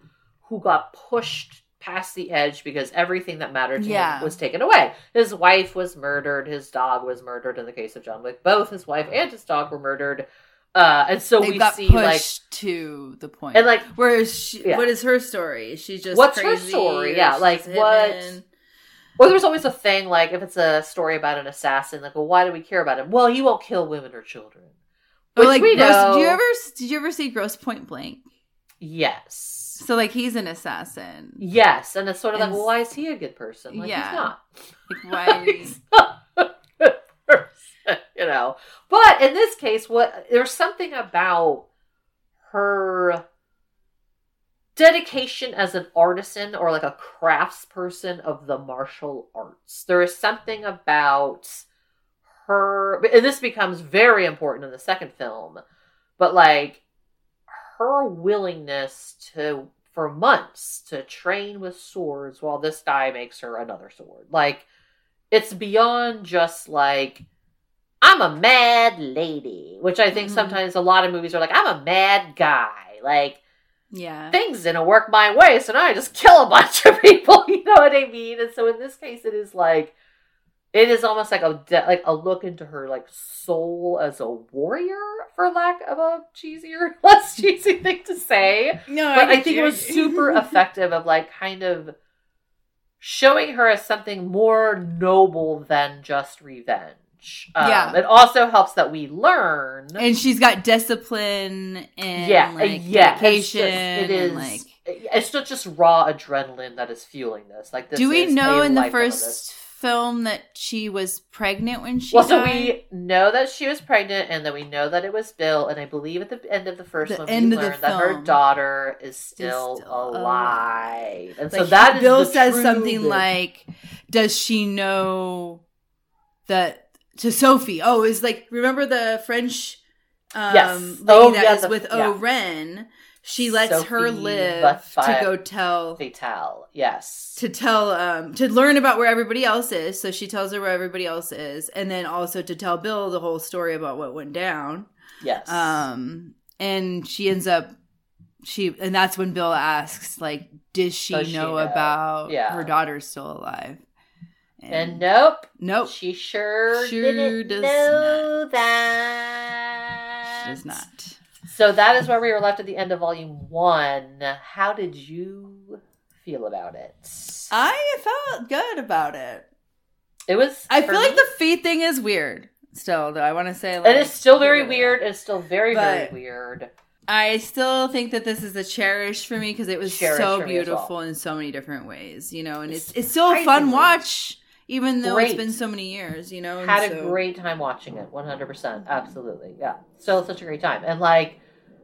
who got pushed past the edge because everything that mattered to Yeah. him was taken away. His wife was murdered, his dog was murdered in the case of John Wick. Both his wife and his dog were murdered. Uh, and so they we got see pushed like to the point. and like Where is she? Yeah. What is her story? Is she just What's her story? Yeah, like, what-? Or there's always a thing like if it's a story about an assassin, like, well, why do we care about him? Well, he won't kill women or children. Which like, we Gross, know. did you ever did you ever see Grosse Pointe Blank? Yes. So like he's an assassin. Yes, and it's sort of And like, well, why is he a good person? Like, Yeah. he's not. Like why? [laughs] He's not a good person, [laughs] you know. But in this case, what there's something about her dedication as an artisan or like a craftsperson of the martial arts. There is something about her, and this becomes very important in the second film, but like her willingness to, for months, to train with swords while this guy makes her another sword. Like, it's beyond just like, I'm a mad lady, which I think Mhm. sometimes a lot of movies are like, I'm a mad guy. Like, yeah. things didn't work my way, so now I just kill a [laughs] bunch of people. You know what I mean? And so in this case, it is like it is almost like a de- like a look into her like soul as a warrior, for lack of a cheesier, [laughs] less cheesy thing to say. No, But I, get think you. it was super [laughs] effective of like kind of showing her as something more noble than just revenge. Um, Yeah. It also helps that we learn and she's got discipline and yeah, like yeah. It's just, it is. like. it's not just raw adrenaline that is fueling this. Like, this Do we is know in the first film that she was pregnant when she Well, so we know that she was pregnant, and then we know that it was Bill, and I believe at the end of the first The one, we learned that her daughter is still, still alive, and so that is Bill says something like, "Does she know that?" To Sophie, oh, is like remember the French um, Yes. lady Oh, that yeah, is the- with yeah. O-Ren. She lets her live to go tell Fatale, yes, to tell um to learn about where everybody else is. So she tells her where everybody else is, and then also to tell Bill the whole story about what went down. yes, Um, and she ends up she and that's when Bill asks like, does she, Does she know, know? about Yeah. her daughter's still alive? And nope, nope, she sure, Sure didn't does know not. that. she does not. So that is where we were left at the end of volume one. How did you feel about it? I felt good about it. it was. I feel like the feet thing is weird. Still, though, I want to say like, It is still very weird. It's still very, very weird. I still think that this is a cherish for me because it was Cherish so me as well. beautiful in so many different ways, you know, and it's it's still a fun watch, even though it's been so many years, you know. Had a great time watching it. One hundred percent, mm-hmm. absolutely. Yeah, still such a great time, and like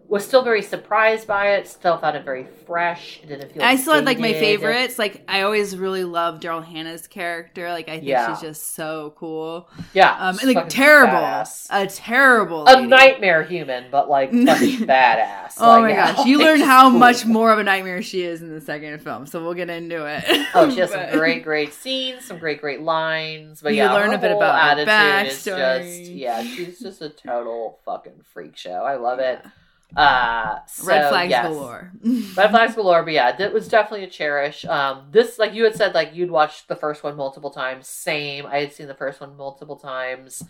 was still very surprised by it. Still found it very fresh. It didn't feel. I still had like my favorites. Like I always really love Daryl Hannah's character. Like I think Yeah. she's just so cool. Yeah, Um, and like terrible, badass. a terrible, a nightmare human, but like [laughs] fucking badass. Oh Like, my yeah, gosh, [laughs] you learn how cool. much more of a nightmare she is in the second film, so we'll get into it. Oh, she has [laughs] some great, great scenes, some great, great lines. But You yeah, learn a bit about her attitude is just yeah, she's just a total fucking freak show. I love it. Uh, so, Red flags yes. galore. [laughs] Red flags galore, but yeah, it was definitely a cherish. Um, this, like you had said, like you'd watched the first one multiple times. Same, I had seen the first one multiple times.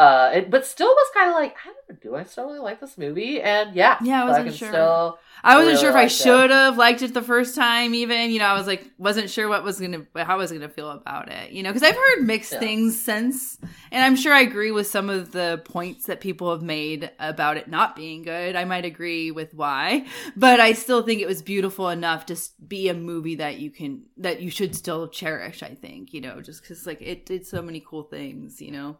Uh, it, but still was kind of like, I don't know, do I still really like this movie? And yeah, Yeah, I wasn't sure. Still, I wasn't really sure if I should have liked it the first time. Even you know, I was like, wasn't sure what was gonna, how I was gonna feel about it. You know, because I've heard mixed Yeah. things since, and I'm sure I agree with some of the points that people have made about it not being good. I might agree with why, but I still think it was beautiful enough to be a movie that you can that you should still cherish. I think you know, just because like it did so many cool things. You know,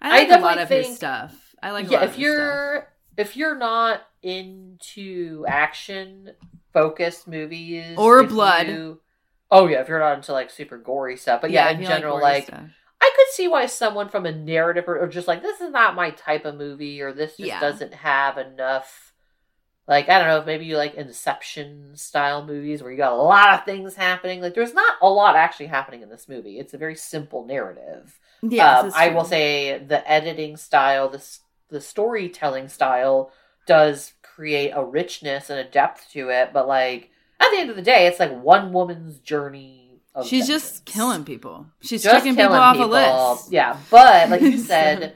I I like a lot of his stuff. I like a yeah, if you're if you're not into action focused movies Or blood. you- oh yeah, if you're not into like super gory stuff, but yeah, if in general, gory like. I could see why someone from a narrative or, or just like this is not my type of movie or this just Yeah. doesn't have enough. Like I don't know maybe you like Inception style movies where you got a lot of things happening. Like there's not a lot actually happening in this movie. It's a very simple narrative. Yes, Um, I will say the editing style, the the storytelling style does create a richness and a depth to it. But like at the end of the day, it's like one woman's journey. Of She's just killing people. She's Just checking people off people. a list. Yeah, but like you [laughs] said,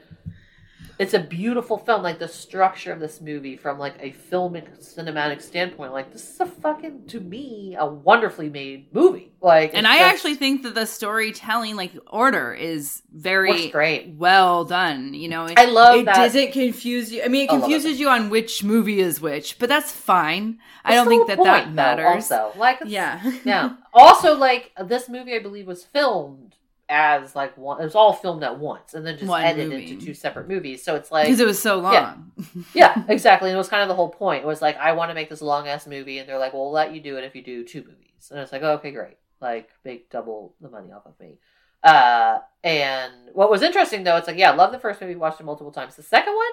it's a beautiful film. Like the structure of this movie, from like a filmic cinematic standpoint, like this is a fucking to me a wonderfully made movie. Like, And I just- actually think that the storytelling, like order, is very great. well done. You know, it, I love it that- doesn't confuse you. I mean, it confuses it. you on which movie is which, but that's fine. I don't think that that point, though, matters. Also, like, Yeah, yeah. Also, like this movie, I believe was filmed as like one. It was all filmed at once, and then just One edited movie. into two separate movies. So it's like because it was so long. Yeah. [laughs] yeah, exactly. And it was kind of the whole point. It was like, I want to make this long ass movie, and they're like, "Well, we'll let you do it if you do two movies." And it's like, oh, okay, great. Like, make double the money off of me. Uh, and what was interesting though, it's like, yeah, I love the first movie, watched it multiple times. The second one,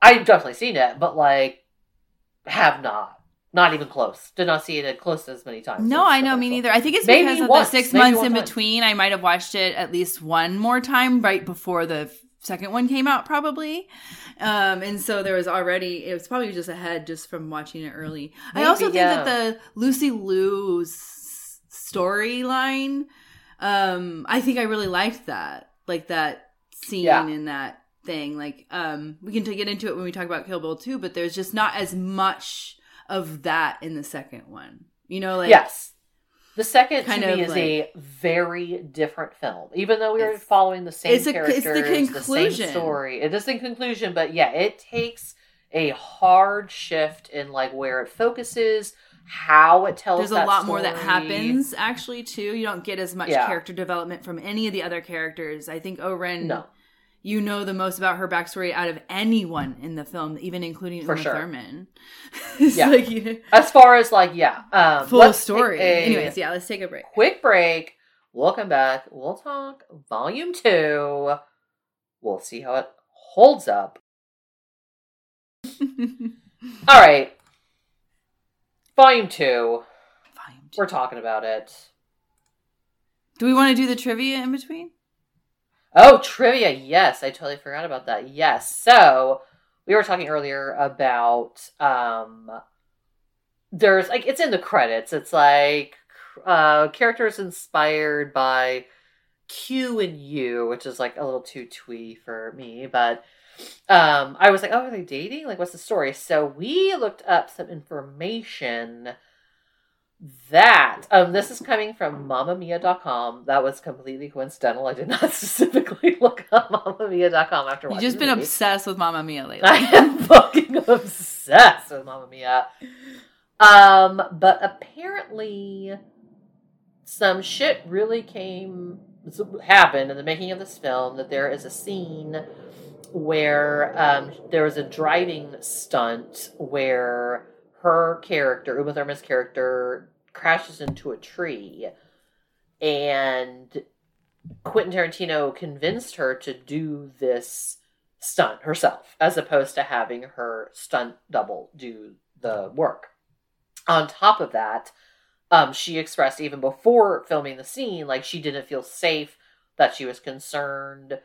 I've definitely seen it, but like, have not, not even close. Did not see it close as many times. No, I know me neither. I think it's Maybe because of once, the six months in time. between. I might have watched it at least one more time right before the second one came out, probably. Um, and so there was already it was probably just ahead just from watching it early. I also think yeah. that the Lucy Liu's storyline, um, I think I really liked that, like that scene Yeah. in that thing. Like, um, we can t- get into it when we talk about Kill Bill too, but there's just not as much of that in the second one. You know, like yes. The second kind to me is a very different film, even though we are following the same it's a- it's characters, the the, conclusion. same story. It is the conclusion, but yeah, it takes a hard shift in like where it focuses, how it tells. there's a lot more that happens actually too you don't get as much Yeah. character development from any of the other characters i think O-Ren No, you know the most about her backstory out of anyone in the film even including For Uma sure. Thurman. [laughs] Yeah. like you know, as far as like yeah, um, full story anyways yeah let's take a break Quick break. We'll come back. We'll talk volume two. We'll see how it holds up. [laughs] All right. Volume two. Volume two. We're talking about it. do we want to do the trivia in between Oh, trivia. Yes, I totally forgot about that. Yes. So, we were talking earlier about um there's like it's in the credits. It's like uh characters inspired by Q and U, which is like a little too twee for me, but um I was like, "Oh, are they dating? Like what's the story?" So, we looked up some information that um this is coming from mamamia.com that was completely coincidental i did not [laughs] specifically look up mamamia.com after watching. You've just been obsessed with Mamma Mia lately. i am fucking obsessed with mamma mia um but apparently some shit really came happened in the making of this film that there is a scene where um, there was a driving stunt where her character, Uma Thurman's character, crashes into a tree, and Quentin Tarantino convinced her to do this stunt herself, as opposed to having her stunt double do the work. On top of that, um, she expressed even before filming the scene, like she didn't feel safe, that she was concerned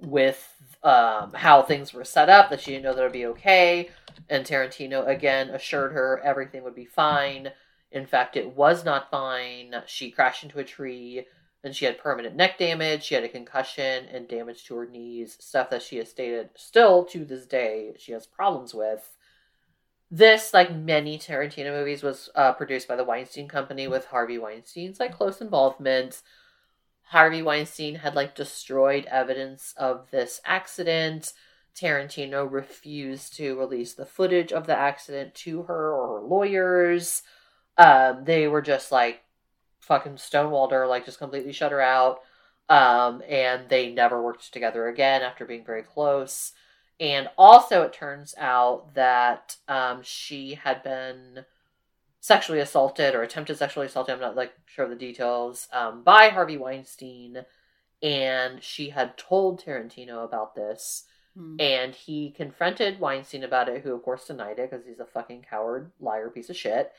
with um, how things were set up, that she didn't know that would be okay. And Tarantino again assured her everything would be fine. In fact, it was not fine. She crashed into a tree and she had permanent neck damage. She had a concussion and damage to her knees, stuff that she has stated still to this day she has problems with. This, like many Tarantino movies, was uh, produced by the Weinstein Company with Harvey Weinstein's like close involvement. Harvey Weinstein had like destroyed evidence of this accident. Tarantino refused to release the footage of the accident to her or her lawyers. Um, they were just like fucking stonewalled her, like just completely shut her out. Um, and they never worked together again after being very close. And also, it turns out that um, she had been sexually assaulted or attempted sexually assaulted. I'm not like sure of the details um, by Harvey Weinstein, and she had told Tarantino about this, Hmm. and he confronted Weinstein about it, who of course denied it because he's a fucking coward, liar, piece of shit.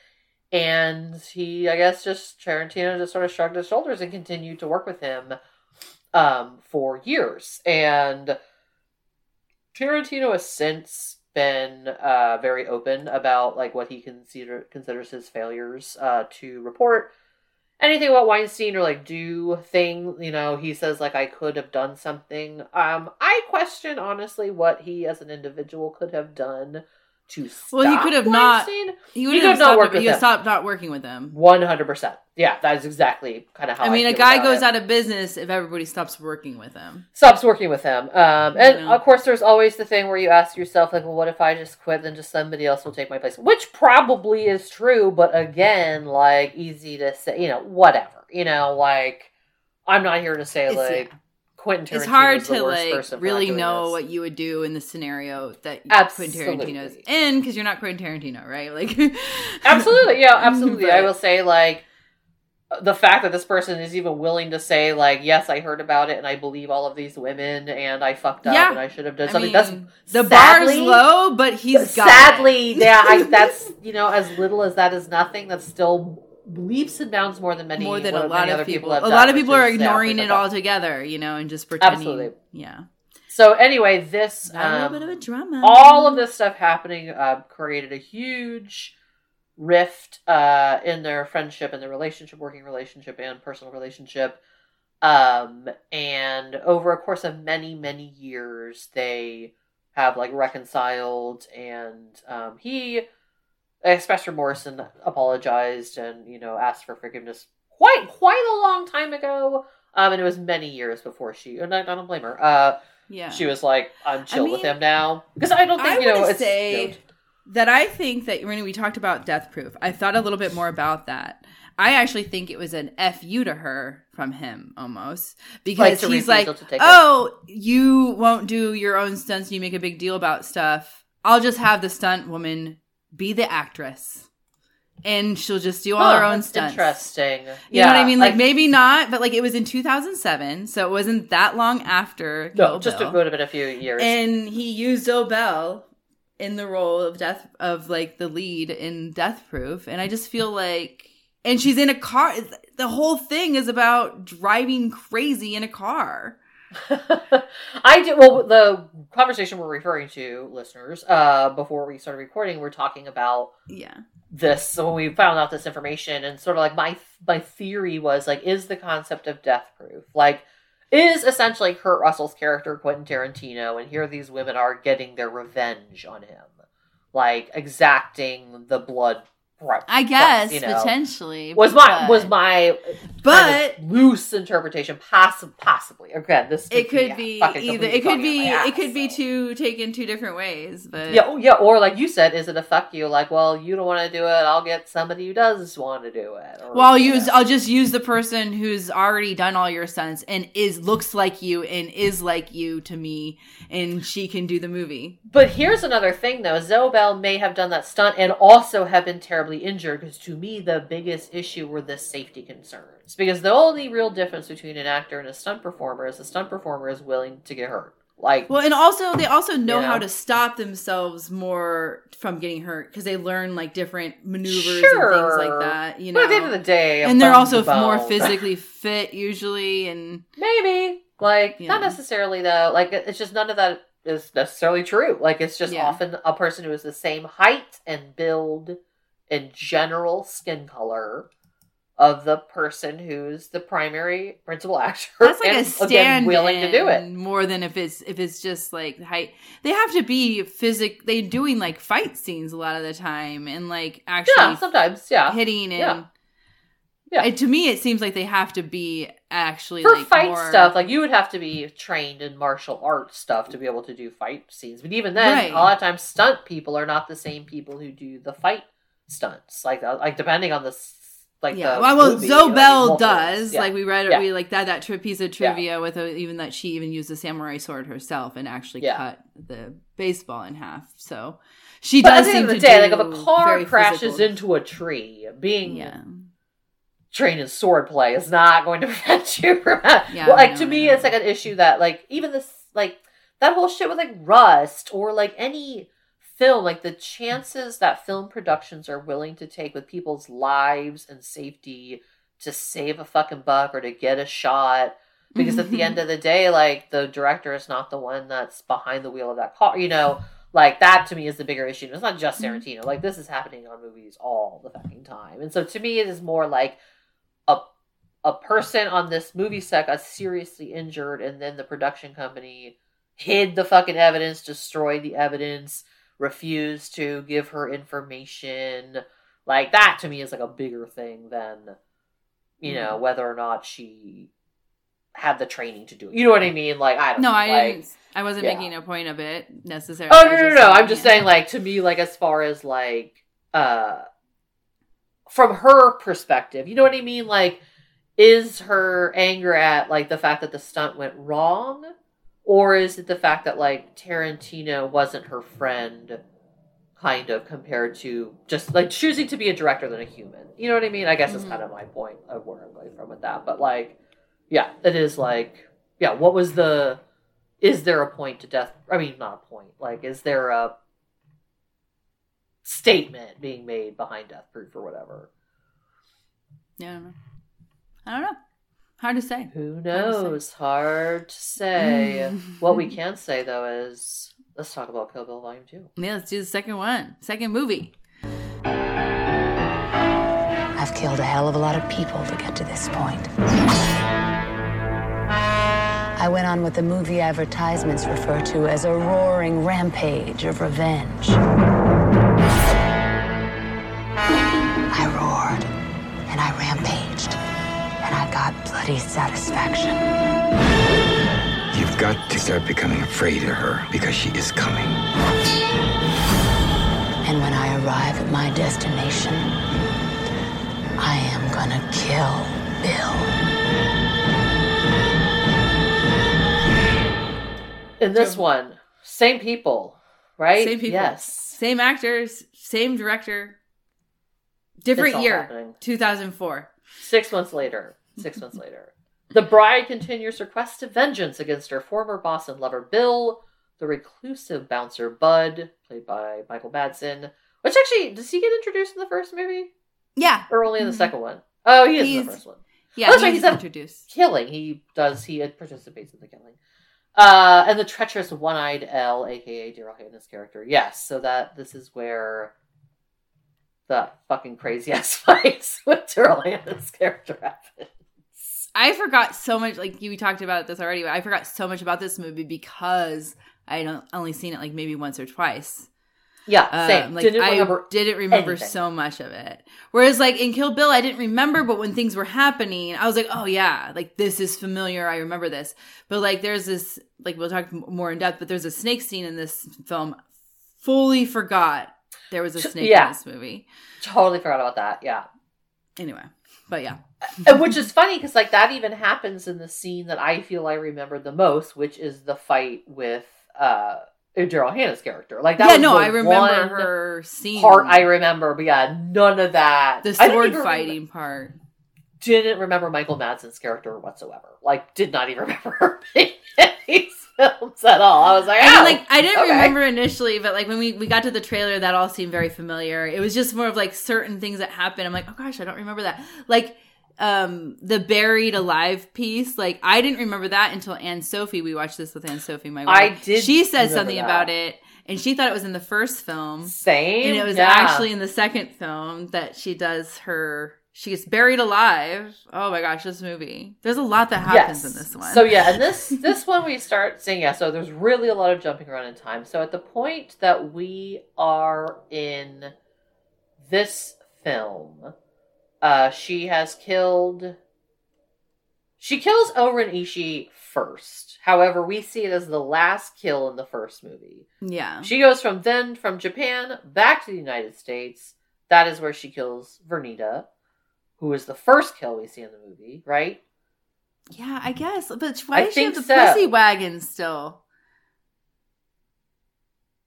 And he, I guess, just Tarantino just sort of shrugged his shoulders and continued to work with him um, for years. And Tarantino has since been uh, very open about like what he consider considers his failures uh, to report anything about Weinstein or like do thing. You know, he says like I could have done something. Um, I question honestly what he as an individual could have done to stop. Well, he could have not- Weinstein. He He would could have have not stopped, worked but with him. stopped not working with them. One hundred percent. Yeah, that is exactly kind of how I mean, a feel guy goes it. out of business if everybody stops working with him. stops working with him. Um, and Yeah. of course, there's always the thing where you ask yourself, like, well, what if I just quit? Then just somebody else will take my place, which probably is true. But again, like, easy to say, you know, whatever. You know, like, I'm not here to say It's- like Quentin Tarantino it's hard to like really know this. what you would do in the scenario that Absolutely. Quentin Tarantino's in because you're not Quentin Tarantino, right? Like, [laughs] Absolutely, yeah, absolutely. I will say like the fact that this person is even willing to say like, yes, I heard about it and I believe all of these women and I fucked up Yeah. and I should have done I something. mean, that's the sadly- bar's low, but he's got sadly, yeah, I, [laughs] that's you know, as little as that is nothing. That's still leaps and bounds more than many more than a lot of people. have a lot of people are ignoring it altogether, you know, and just pretending. Absolutely. Yeah. So anyway, this Got a little um, bit of a drama. all of this stuff happening uh, created a huge rift uh, in their friendship and their relationship, working relationship and personal relationship. Um, and over a course of many, many years, they have like reconciled, and um, he expressed remorse and apologized, and you know asked for forgiveness quite quite a long time ago. Um, and it was many years before she. And I, I don't blame her. Uh, Yeah. she was like, "I'm chill with mean, him now," because I don't think I you know. It's say you know, that I think that when we talked about Death Proof, I thought a little bit more about that. I actually think it was an fu to her from him almost because to he's like, take it. "Oh, you won't do your own stunts. and You make a big deal about stuff. I'll just have the stunt woman be the actress, and she'll just do all huh, her own stunts." Interesting. You know what I mean? Like, maybe not, but like it was in 2007, so it wasn't that long after. no, Kill just Bill it would have been a few years. and he used Obel in the role of death of like the lead in Death Proof, and I just feel like, and she's in a car. The whole thing is about driving crazy in a car. [laughs] I did well. The conversation we're referring to, listeners, uh, before we started recording, we're talking about Yeah, this. So when we found out this information, and sort of like my my theory was like, is the concept of death proof like is essentially Kurt Russell's character Quentin Tarantino, and here these women are getting their revenge on him, like exacting the blood Right. I guess Right, you know. potentially was my but was my But- kind of loose interpretation possibly possibly again this it could yeah, be either it could be my it could be ass, so. two taken two different ways but yeah oh, yeah or like you said is it a fuck you like well you don't want to do it I'll get somebody who does want to do it or, well i'll use know. i'll just use the person who's already done all your stunts and is looks like you and is like you to me and she can do the movie But here's another thing, though. Zoe Bell may have done that stunt and also have been terribly injured. Because to me, the biggest issue were the safety concerns. Because the only real difference between an actor and a stunt performer is a stunt performer is willing to get hurt. Like, well and also they also know You know? how to stop themselves more from getting hurt because they learn like different maneuvers and things like that you know but at the end of the day, and they're also more physically fit usually and [laughs] Maybe. Like, not necessarily, though. Like, it's just none of that is necessarily true. Like, it's just Yeah. often a person who is the same height and build and general skin color of the person who's the primary principal [laughs] actor. that's like and, a again, stand willing to do it. more than if it's if it's just like height they have to be physic they doing like fight scenes a lot of the time and like actually Yeah, sometimes, yeah. hitting and Yeah. Yeah. It- to me it seems like they have to be actually For like fight more- stuff, like you would have to be trained in martial arts stuff to be able to do fight scenes. But even then, Right. a lot of times, stunt people are not the same people who do the fight stunts. Like, uh, like depending on the like yeah, the well, well movie, Zoe Bell like, does. Yeah. Like we read, Yeah. we like that that tri- piece of trivia with a, even that she even used a samurai sword herself and actually cut the baseball in half. So she But at does the seem end of the day, like if a car crashes physical- into a tree, being yeah, trained in sword play is not going to [laughs] prevent you from. Yeah, well, like know, to me, it's like an issue that like even this like that whole shit with like Rust or like any film, like the chances that film productions are willing to take with people's lives and safety to save a fucking buck or to get a shot. Because at the end of the day, like the director is not the one that's behind the wheel of that car, you know. Like that to me is the bigger issue. It's not just Mm-hmm. Tarantino. Like this is happening on movies all the fucking time. And so to me it is more like a a person on this movie set got seriously injured and then the production company hid the fucking evidence, destroyed the evidence, refused to give her information. Like that to me is like a bigger thing than you know, Mm-hmm. whether or not she had the training to do it. You know what I mean? Like I don't no, know, I like, didn't. I wasn't yeah. making a point of it necessarily. Oh no, no, no! no. I'm just saying, like to me, like as far as like uh from her perspective, you know what I mean? Like, is her anger at like the fact that the stunt went wrong, or is it the fact that like Tarantino wasn't her friend, kind of compared to just like choosing to be a director than a human? You know what I mean? I guess Mhm. that's kind of my point of where I'm going from with that. But like, yeah, it is like, yeah, what was the is there a point to death i mean not a point like is there a statement being made behind death proof or whatever Yeah, I don't know. I don't know. Hard to say. who Hard to say. knows hard to say what we can [laughs] say though is let's talk about kill bill volume 2 Yeah, let's do the second one. Second movie. I've killed a hell of a lot of people to get to this point. I went on what the movie advertisements refer to as a roaring rampage of revenge. Got satisfaction. You've got to start becoming afraid of her because she is coming. And when I arrive at my destination, I am gonna kill Bill. in this one same people right Same people. yes Same actors, same director. Different year. happening. 2004. six months later six months later the bride continues her quest of vengeance against her former boss and lover bill the reclusive bouncer bud played by michael madsen which actually does he get introduced in the first movie Yeah. or only in the Mhm. second one? Oh, he is in the first one. Yeah, Oh, that's right, he's he's a- introduced. Killing. He does. He participates in the killing. Uh, and the treacherous one-eyed Elle, aka Daryl Hannah's character. Yes. So that this is where the fucking crazy [laughs] ass fights with Daryl Hannah's character happens. I forgot so much. Like you talked about this already, but I forgot so much about this movie because I had only seen it like maybe once or twice. Yeah, same. Um, like didn't I didn't remember anything. so much of it. Whereas like in Kill Bill, I didn't remember, but when things were happening, I was like, oh yeah, like this is familiar. I remember this. But like there's this, like we'll talk more in depth, but there's a snake scene in this film. Fully forgot there was a snake Yeah. in this movie. Totally forgot about that. Yeah. Anyway, but yeah, [laughs] which is funny because like that even happens in the scene that I feel I remember the most, which is the fight with uh Daryl Hannah's character. Like that yeah, no, I remember her scene part I remember, but yeah, none of that. the sword fighting part. didn't remember Michael Madsen's character whatsoever. Like, did not even [laughs] remember her being films at all. I was like, I mean, oh, like I didn't okay. remember initially, but like when we we got to the trailer, that all seemed very familiar. It was just more of like certain things that happened. I'm like, oh gosh, I don't remember that. Like um the buried alive piece, like I didn't remember that until Anne Sophie. We watched this with Anne Sophie, my wife. I did She said something that. about it, and she thought it was in the first film, Same. and it was yeah. actually in the second film that she does her. She gets buried alive. Oh my gosh, this movie. There's a lot that happens in this one. So yeah, and [laughs] this this one we start seeing yeah. So there's really a lot of jumping around in time. So at the point that we are in this film, uh, she has killed. She kills O-Ren Ishii first. However, we see it as the last kill in the first movie. yeah. She goes from then from Japan back to the United States. That is where she kills Vernita, who is the first kill we see in the movie, right? Yeah, I guess. But why I does she have the so. pussy wagon still?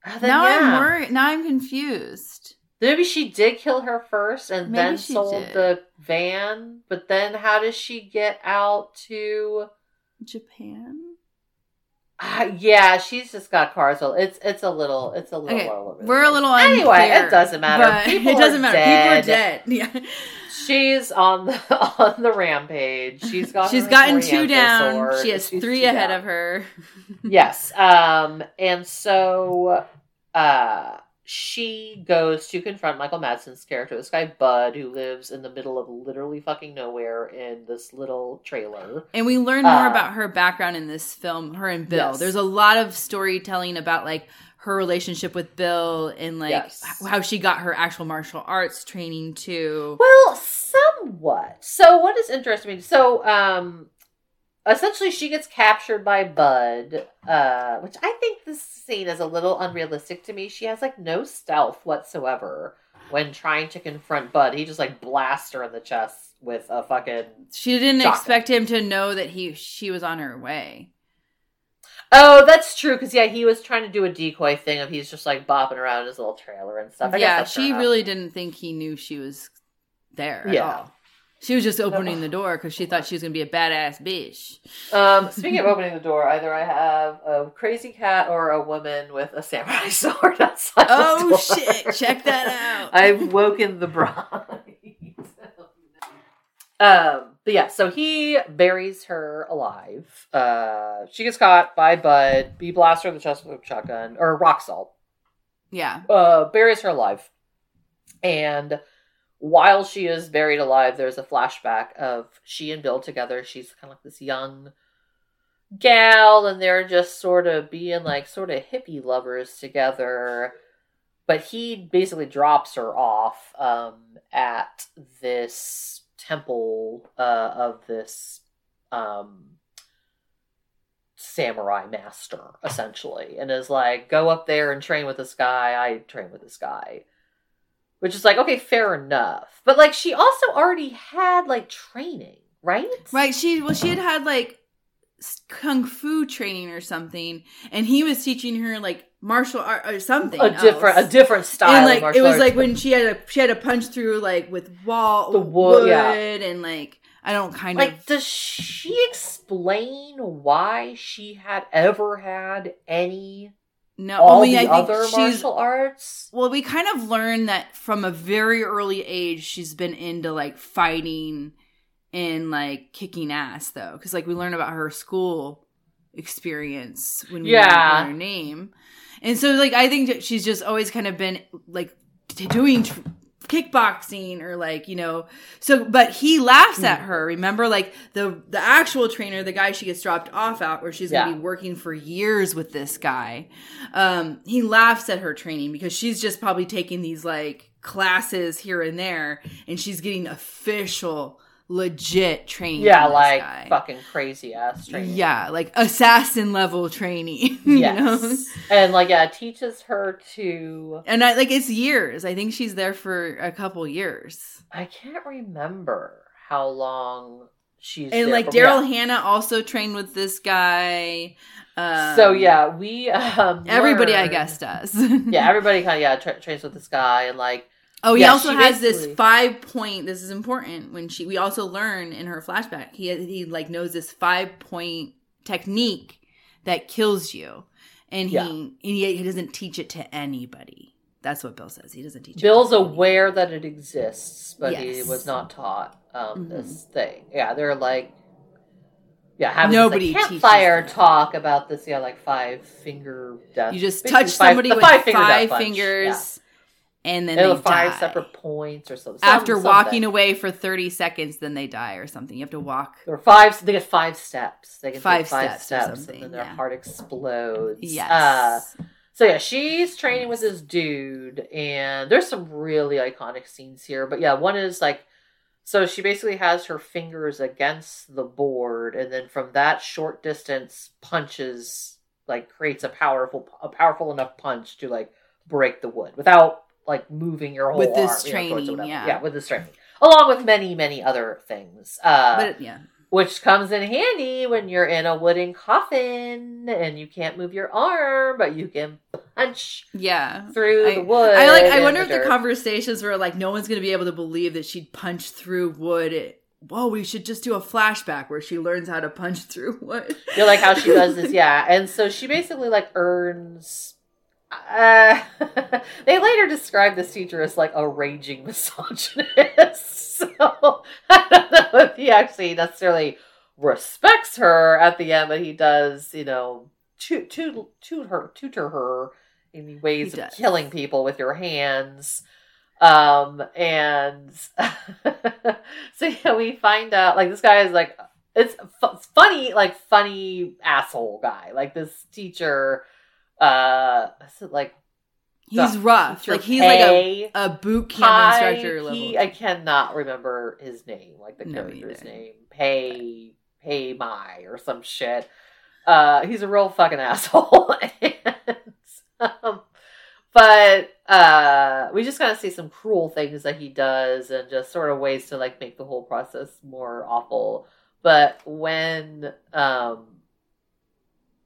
Ah, then now yeah. I'm worried. Now I'm confused. Maybe she did kill her first and Maybe then sold did. the van, but then how does she get out to? Japan. Uh, yeah, she's just got cars. It's it's a little it's a little Okay, we're a little anyway. unclear, It doesn't matter. [laughs] People it doesn't matter. Dead. People are dead. [laughs] Yeah. She's on the [laughs] on the rampage. She's got She's gotten two down. sword. She has She's three ahead down. of her. yes. Um, and so uh she goes to confront Michael Madsen's character, this guy Bud, who lives in the middle of literally fucking nowhere in this little trailer. And we learn more Uh, about her background in this film, her and Bill. Yes. There's a lot of storytelling about like her relationship with Bill and like Yes. how she got her actual martial arts training too. Well, somewhat. So what is interesting? So, um, essentially, she gets captured by Bud, uh, which I think this scene is a little unrealistic to me. She has like no stealth whatsoever when trying to confront Bud. He just like blasts her in the chest with a fucking. She didn't Shotgun. expect him to know that he she was on her way. Oh, that's true. Because yeah, he was trying to do a decoy thing of he's just like bopping around his little trailer and stuff. I yeah, she really didn't think he knew she was there at Yeah. all. She was just opening the door because she thought she was gonna be a badass bitch. Um, speaking of opening the door, either I have a crazy cat or a woman with a samurai [laughs] sword outside. the Oh shit! Check that out. [laughs] I've woken the bride. [laughs] um, but yeah, so he buries her alive. Uh, she gets caught by Bud. He blasts her in the chest with a shotgun or rock salt. yeah, Uh, buries her alive, and while she is buried alive, there's a flashback of she and Bill together. She's kind of like this young gal, and they're just sort of being like sort of hippie lovers together. But he basically drops her off um, at this temple uh, of this um, samurai master, essentially, and is like, "Go up there and train with this guy. I train with this guy." Which is like, okay, fair enough. But like, she also already had like training, right? right. She well, she had had like kung fu training or something, and he was teaching her like martial art or something. A different, a different style. And like it was like when she had a she had a punch through like with wall The wood, wood yeah. and like I don't kind like, of like. does she explain why she had ever had any no all only the I think other she's martial arts? Well, we kind of learned that from a very early age, she's been into like fighting and like kicking ass, though. Because like we learn about her school experience when we Yeah. learn her name, and so like I think that she's just always kind of been like doing tr- kickboxing or like you know so but he laughs Hmm. at her remember like the the actual trainer the guy she gets dropped off at where she's gonna be working for years with this guy um he laughs at her training because she's just probably taking these like classes here and there and she's getting official legit training Yeah, like guy. fucking crazy ass training. yeah like assassin level training [laughs] you know Yes. and like yeah, teaches her to and I like it's years. I think she's there for a couple years. I can't remember how long she's And there like. Daryl Yeah. Hannah also trained with this guy. Um, so yeah, we um everybody I guess does. Yeah, [laughs] everybody kind of yeah tra- trains with this guy and like Oh, he Yeah, also has this five point. This is important when she. We also learn in her flashback. He he like knows this five point technique that kills you, and he Yeah. and he, he doesn't teach it to anybody. That's what Bill says. He doesn't teach. Bill's it to anybody. aware that it exists, but he was not taught um Mhm. this thing. Yeah, they're like yeah, having Nobody this, like, campfire talk about this, yeah, like five finger death. You just touch five- somebody with five punch, fingers, and then they five die. separate points or something. after walking away for 30 seconds then they die or something you have to walk Or five. They get five steps. They get Five five steps steps, and then their yeah. heart explodes. yes Uh, so yeah, she's training with this dude, and there's some really iconic scenes here. But yeah, one is like, so she basically has her fingers against the board, and then from that short distance, punches like creates a powerful, a powerful enough punch to like break the wood without like moving your whole With this arm, you know, training, yeah. yeah, with this training, along with many, many other things. Uh, but yeah which comes in handy when you're in a wooden coffin and you can't move your arm, but you can punch yeah through I- the wood. I like. I wonder if the conversations were like, no one's gonna be able to believe that she'd punch through wood. Whoa, we should just do a flashback where she learns how to punch through wood. You're like how she does this, [laughs] yeah. And so she basically like earns. Uh, [laughs] they later describe this teacher as like a raging [laughs] misogynist. [laughs] So I don't know if he actually necessarily respects her at the end, but he does, you know, toot, toot, toot her, tutor her in ways He of killing people with your hands. Um, and so yeah, we find out like this guy is like it's fu- funny, like funny asshole guy. Like this teacher, uh, like He's rough. Like he's like a, a boot camp Pi- instructor level. He, I cannot remember his name, like the No, character's name, Pay Pay Mai or some shit. Uh, he's a real fucking [laughs] asshole. and, um, but uh, we just kind of see some cruel things that he does, and just sort of ways to like make the whole process more awful. But when um,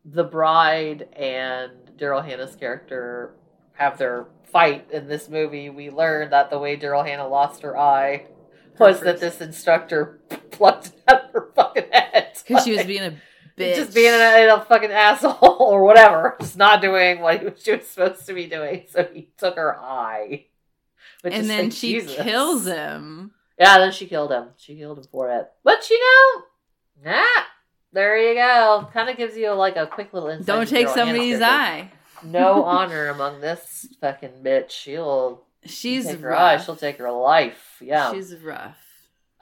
the bride and Daryl Hannah's character have their fight in this movie, we learn that the way Daryl Hannah lost her eye was that this instructor [laughs] plucked it out of her fucking head. because she was being a [laughs] bitch. just being a, a fucking asshole or whatever, [laughs] just not doing what he was, she was supposed to be doing. So he took her eye. And then like, she Jesus. kills him. Yeah, then she killed him. She killed him for it. But you know, nah, there you go. Kind of gives you like a quick little insight. Don't take somebody's eye. No [laughs] honor among this fucking bitch. She'll She's take her eye. She'll take her life. Yeah. She's rough.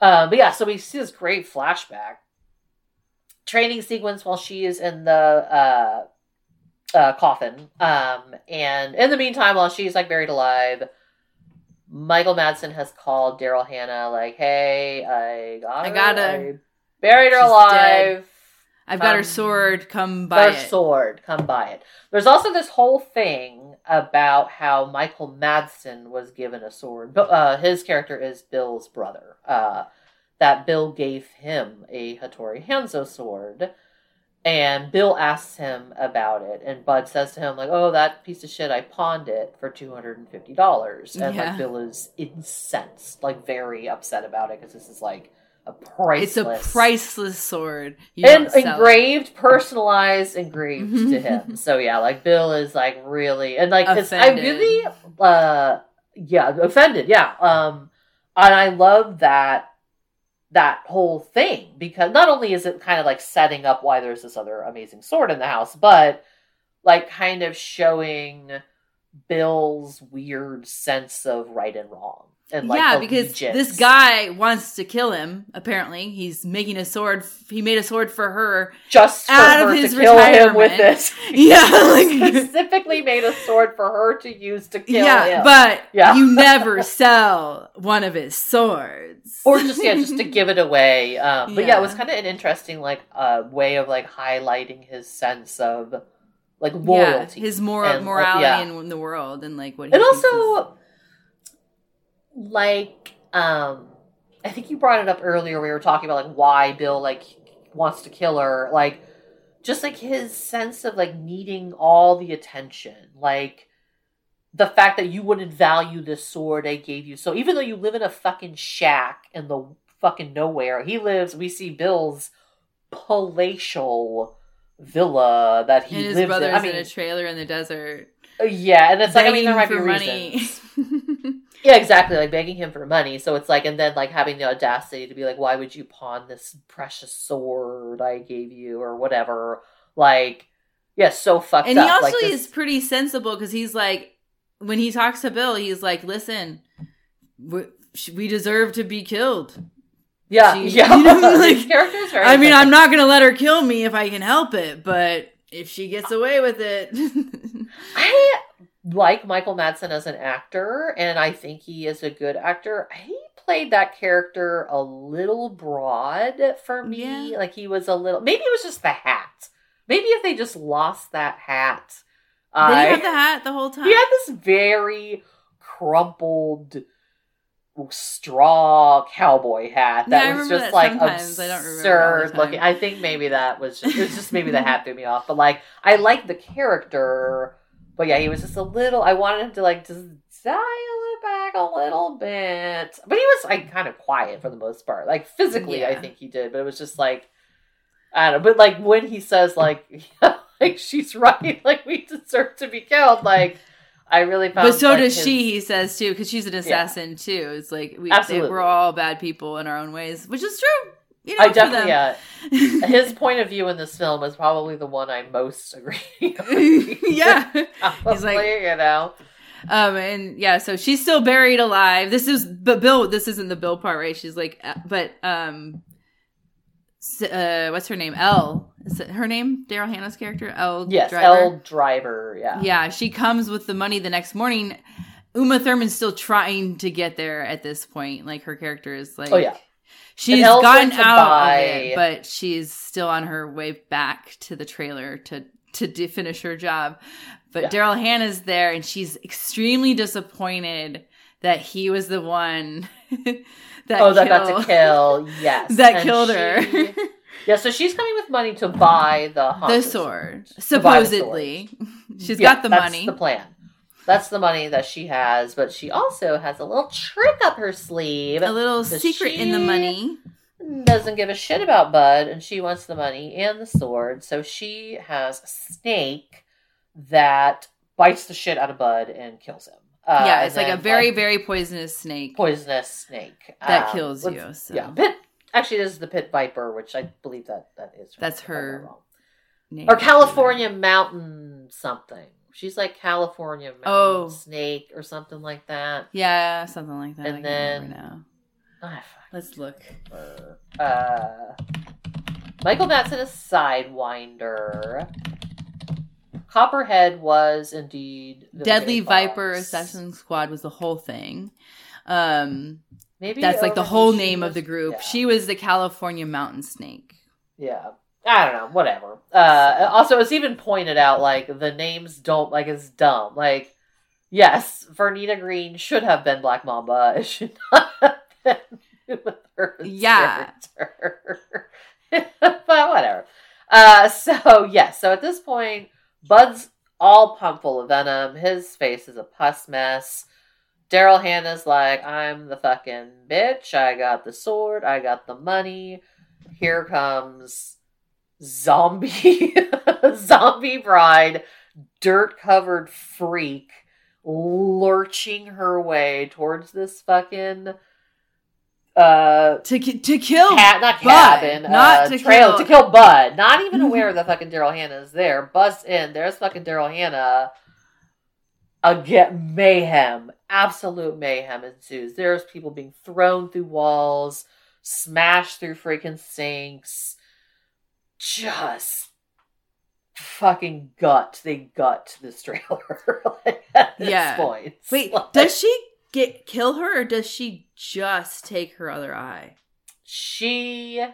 Uh, but yeah, so we see this great flashback training sequence while she is in the uh, uh, coffin. Um, and in the meantime, while she's like buried alive, Michael Madsen has called Daryl Hannah like, "Hey, I got I her. got her. I buried her She's alive. I've got her sword. Come by Her it. sword. Come by it." There's also this whole thing about how Michael Madsen was given a sword. But uh, his character is Bill's brother. Uh, that Bill gave him a Hattori Hanzo sword. And Bill asks him about it, and Bud says to him, like, oh, that piece of shit, I pawned it for $250. And, Yeah. like, Bill is incensed, like, very upset about it, because this is, like, a priceless... It's a priceless sword. You and sell it. engraved, personalized, engraved to him. So yeah, like Bill is like really and like I really uh yeah offended yeah um and I love that that whole thing because not only is it kind of like setting up why there's this other amazing sword in the house, but like kind of showing Bill's weird sense of right and wrong. And like yeah, because this guy wants to kill him. Apparently, he's making a sword. He made a sword for her. just for out of his to kill him with retirement. this. [laughs] Yeah, [laughs] like specifically made a sword for her to use to kill him. yeah, him. but Yeah. you never [laughs] sell one of his swords, or just yeah, just to give it away. Um, but yeah. it was kind of an interesting like uh, way of like highlighting his sense of like yeah, loyalty, his moral and, morality yeah. in the world, and like what. He and is- also like um, I think you brought it up earlier. We were talking about like why Bill like wants to kill her, like just like his sense of like needing all the attention, like the fact that you wouldn't value the sword I gave you. So even though you live in a fucking shack in the fucking nowhere, he lives. We see Bill's palatial villa that he and his lives brother's in. I mean, in a trailer in the desert. Yeah, and it's like I mean there might be for reasons. money. [laughs] Yeah, exactly. Like begging him for money. So it's like, and then like having the audacity to be like, why would you pawn this precious sword I gave you or whatever? Like, yeah, so fucked and he up. also like this- is pretty sensible because he's like, when he talks to Bill, he's like, "Listen, we, deserve to be killed. yeah, she- yeah. you know, [laughs] like, His character I mean, I'm not gonna let her kill me if I can help it, but if she gets away with it, [laughs] I like Michael Madsen as an actor, and I think he is a good actor. He played that character a little broad for me. Yeah. Like he was a little. Maybe it was just the hat. Maybe if they just lost that hat. did he have the hat the whole time? He had this very crumpled straw cowboy hat that Yeah, was just that like sometimes. I don't remember it all the absurd looking. I think maybe that was just it was just maybe the [laughs] hat threw me off. But like I liked the character, but yeah, he was just a little. I wanted him to like just dial it back a little bit, but he was like kind of quiet for the most part. Like physically, I think he did, but it was just like I don't know. But like when he says like [laughs] like she's right, [laughs] like we deserve to be killed, like. I really found, But so like, does his- she, he says too, because she's an assassin too. It's like we they, we're all bad people in our own ways, which is true. You know, I definitely, yeah. [laughs] His point of view in this film is probably the one I most agree. [laughs] yeah. [laughs] He's like- you know, Um, and yeah, so she's still buried alive. This is, but Bill, this isn't the Bill part, right? She's like, uh, but, um, uh, what's her name? Elle. Is it her name? Daryl Hannah's character? Elle. yes, Driver? Elle driver, yeah, Yeah, she comes with the money the next morning. Uma Thurman's still trying to get there at this point. Like her character is like, Oh yeah, she's gotten out buy- of it, but she's still on her way back to the trailer to to de- finish her job. But Yeah. Daryl Hannah's there, and she's extremely disappointed that he was the one [laughs] that oh that got to kill, [laughs] yes, that And killed her. [laughs] yeah, so she's coming with money to buy the the sword, To buy the supposedly. [laughs] She's Yeah, got the that's money. The plan. That's the money that she has, but she also has a little trick up her sleeve. a little secret in the money. doesn't give a shit about Bud, and she wants the money and the sword. So she has a snake that bites the shit out of Bud and kills him. Uh, yeah, it's like a very, very poisonous snake. poisonous snake That Um, kills you, so. Yeah, pit. Actually, this is the pit viper, which I believe that that is. That's I'm not her name. or California mountain something. She's like California mountain Oh. snake or something like that. Yeah, something like that. And I then-. Ah. Let's look. Uh, Michael Madsen is Sidewinder. Copperhead was indeed the Deadly Viper. Assassin Squad was the whole thing. Um, Maybe that's like the whole name of the group. Yeah. She was the California Mountain Snake. yeah. I don't know. Whatever. Uh, also, it's even pointed out like the names don't like it's dumb. Like, yes, Vernita Green should have been Black Mamba. [laughs] It should not have been with her Yeah. character. [laughs] but whatever. Uh, so yes. So at this point, Bud's all pumped full of venom. His face is a pus mess. Daryl Hannah's like, I'm the fucking bitch. I got the sword. I got the money. Here comes zombie, [laughs] zombie bride, dirt covered freak, lurching her way towards this fucking uh To to kill cat, not Bud, cabin, not uh, to trail kill- to kill Bud. Not even aware that fucking Daryl Hannah is there. Busts in. There's fucking Daryl Hannah. again mayhem, absolute mayhem ensues. There's people being thrown through walls, smashed through freaking sinks, just fucking gut. They gut this trailer [laughs] like, at this Yeah. point. Wait, [laughs] Like, does she get kill her or does she just take her other eye? she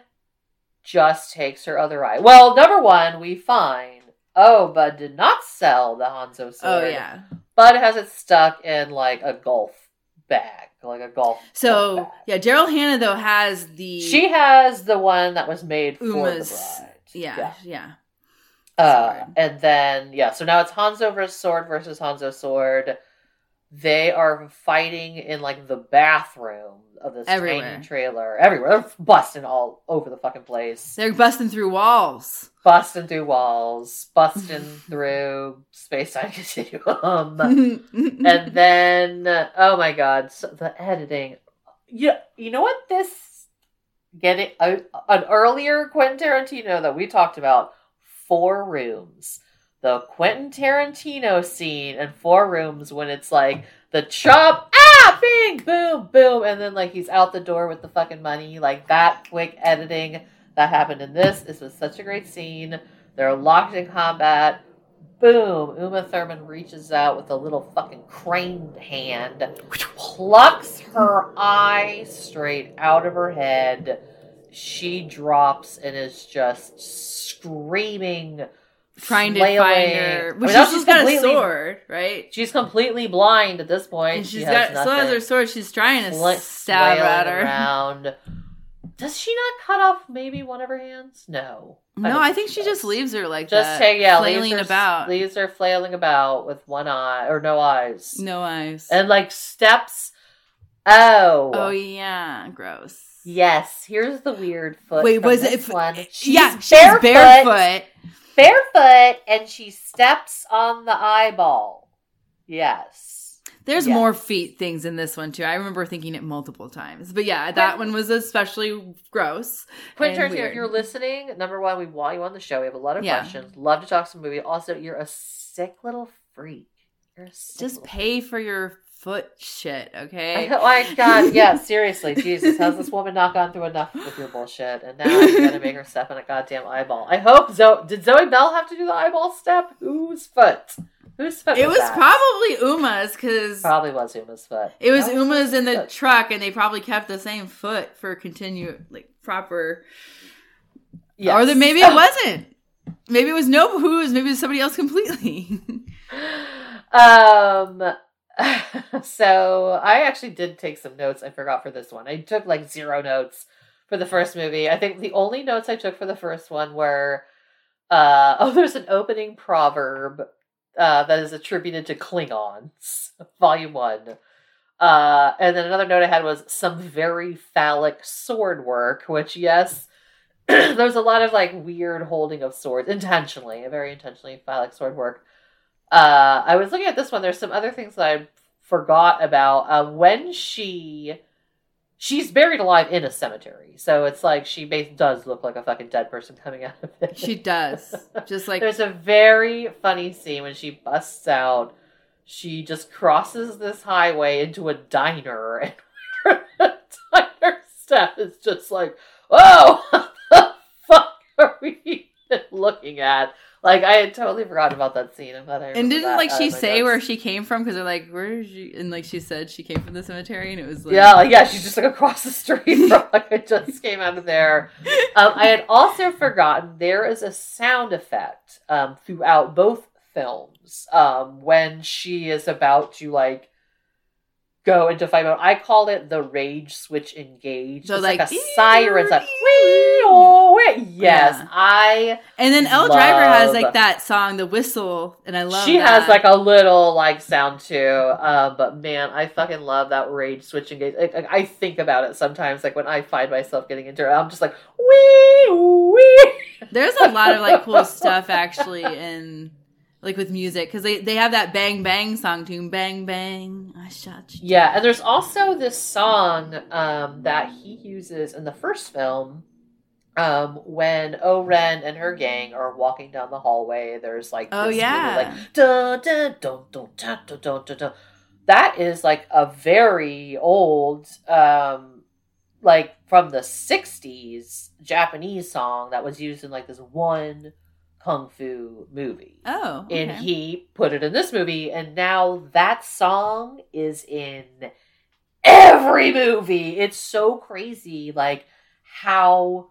just takes her other eye? Well, number one, we find. Oh, Bud did not sell the Hanzo oh, sword. Oh yeah. Bud has it stuck in like a golf bag, like a golf. golf So bag. yeah, Daryl Hannah though has the she has the one that was made for Uma's. the bride. Yeah, yeah. Uh, and then yeah, so now it's Hanzo versus sword versus Hanzo sword. They are fighting in like the bathroom of this Everywhere. tiny trailer. Everywhere, they're busting all over the fucking place, They're busting through walls. busting through walls, busting [laughs] through space time [laughs] continuum. and then oh my god so the editing yeah you know what this getting an earlier quentin tarantino that we talked about four rooms the quentin tarantino scene in four rooms when it's like the chop ah bing boom boom and then like he's out the door with the fucking money like that quick editing that happened in this this was such a great scene they're locked in combat Boom! Uma Thurman reaches out with a little fucking craned hand, plucks her eye straight out of her head. She drops and is just screaming, Trying to flailing. find her. I But mean, she's now just got a sword, right? She's completely blind at this point. And she she's has got still has her sword. She's trying to Fla- stab at her. Around. Does she not cut off maybe one of her hands? No. No, don't I think she does. just leaves her like Just that, take yeah, flailing leaves her, about. leaves her flailing about with one eye or no eyes, No eyes. and like steps. Oh, oh yeah, gross. yes. Here's the weird foot. Wait, from was this it? one? She's yeah, she's barefoot, barefoot. Barefoot, and she steps on the eyeball. Yes. There's Yeah. more feet things in this one too. I remember thinking it multiple times. But yeah, that one was especially gross. Quentin Tarantino, if you're listening, number one, we want you on the show. We have a lot of Yeah. questions. Love to talk some movie. Also, you're a sick little freak. You're a sick Just pay for your foot shit, okay? [laughs] like God, [laughs] yeah, seriously, Jesus, has this woman not gone through enough with your bullshit? And now you gotta make her step on a goddamn eyeball. I hope Zoe did Zoe Bell have to do the eyeball step? Whose foot? Whose foot? It was that? probably Uma's because probably was Uma's foot. it was Uma's in the foot. truck, and they probably kept the same foot for continue like proper. Yes. Or that maybe it [laughs] wasn't. Maybe it was no who's. Maybe it was somebody else completely. um [laughs] so i actually did take some notes. I forgot for this one. I took like zero notes for the first movie. I think the only notes i took for the first one were uh [laughs] oh there's an opening proverb uh that is attributed to klingons [laughs] volume one. Uh and then another note i had was some very phallic sword work which yes [clears throat] there's a lot of like weird holding of swords intentionally a very intentionally phallic sword work uh, I was looking at this one. There's some other things that I forgot about. Uh, when she she's buried alive in a cemetery, so it's like she does look like a fucking dead person coming out of it. she does, [laughs] just like There's a very funny scene when she busts out. She just crosses this highway into a diner, [laughs] and the diner staff is just like, "Whoa, [laughs] what the fuck are we looking at?" Like I had totally forgotten about that scene. I'm glad I And didn't that like she say notes. where she came from? Because they're like, where is she? And like she said, she came from the cemetery, and it was like, Yeah, like, yeah, she's just like across the street from [laughs] like I just came out of there. Um, I had also forgotten there is a sound effect um, throughout both films um, when she is about to like go into fight mode. I call it the rage switch engage. So, it's like, like, a siren. Wee oh. Yes, Yeah. I. And then Elle Driver has like that song, the whistle, and I love. she that. has like a little like sound too um but man i fucking love that rage switch engage like, like, i think about it sometimes like when i find myself getting into it i'm just like wee wee There's a lot of like cool [laughs] stuff actually in like with music because they, they have that bang bang song tune bang bang i shot you. Yeah and there's also this song um, that he uses in the first film um, when O-Ren and her gang are walking down the hallway. There's like oh yeah. Like that is like a very old um, like from the 60s japanese song that was used in like this one kung fu movie. Oh, And he put it in this movie, and now that song is in every movie. It's so crazy, like how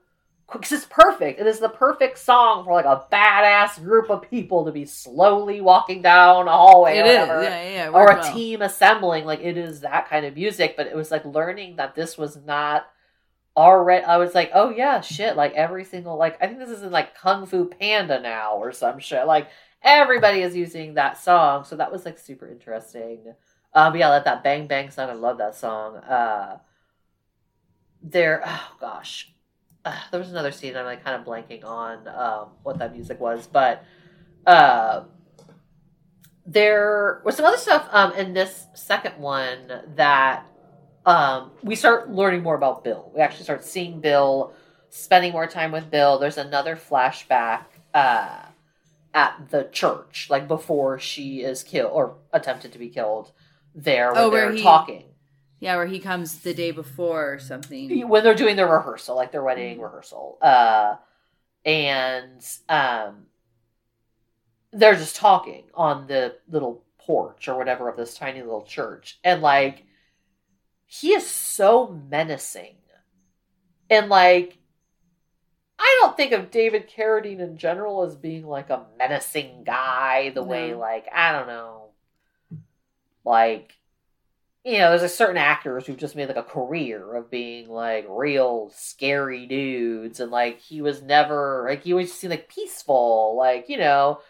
because it's perfect. It is the perfect song for like a badass group of people to be slowly walking down a hallway It or whatever. Yeah, yeah. Or a well. team assembling, like it is that kind of music. But it was like learning that this was not already. I was like, oh yeah, shit! Like every single like I think this is in like Kung Fu Panda now or some shit. Like everybody is using that song, so that was like super interesting. Um, yeah, like that bang bang song. I love that song. Uh, there, oh gosh, uh, there was another scene I'm like kind of blanking on um, what that music was, but uh, there was some other stuff um, in this second one that um, we start learning more about Bill. We actually start seeing Bill, spending more time with Bill. There's another flashback uh, at the church, like before she is killed or attempted to be killed. There, where Oh, where they're he- talking Yeah, where he comes the day before or something. when they're doing their rehearsal, like their wedding rehearsal, uh, and um, they're just talking on the little porch or whatever of this tiny little church, and like he is so menacing, and like I don't think of David Carradine in general as being like a menacing guy. The way like I don't know, like you know, there's a certain actors who've just made like a career of being like real scary dudes, and like he was never like he always seemed like peaceful, like you know,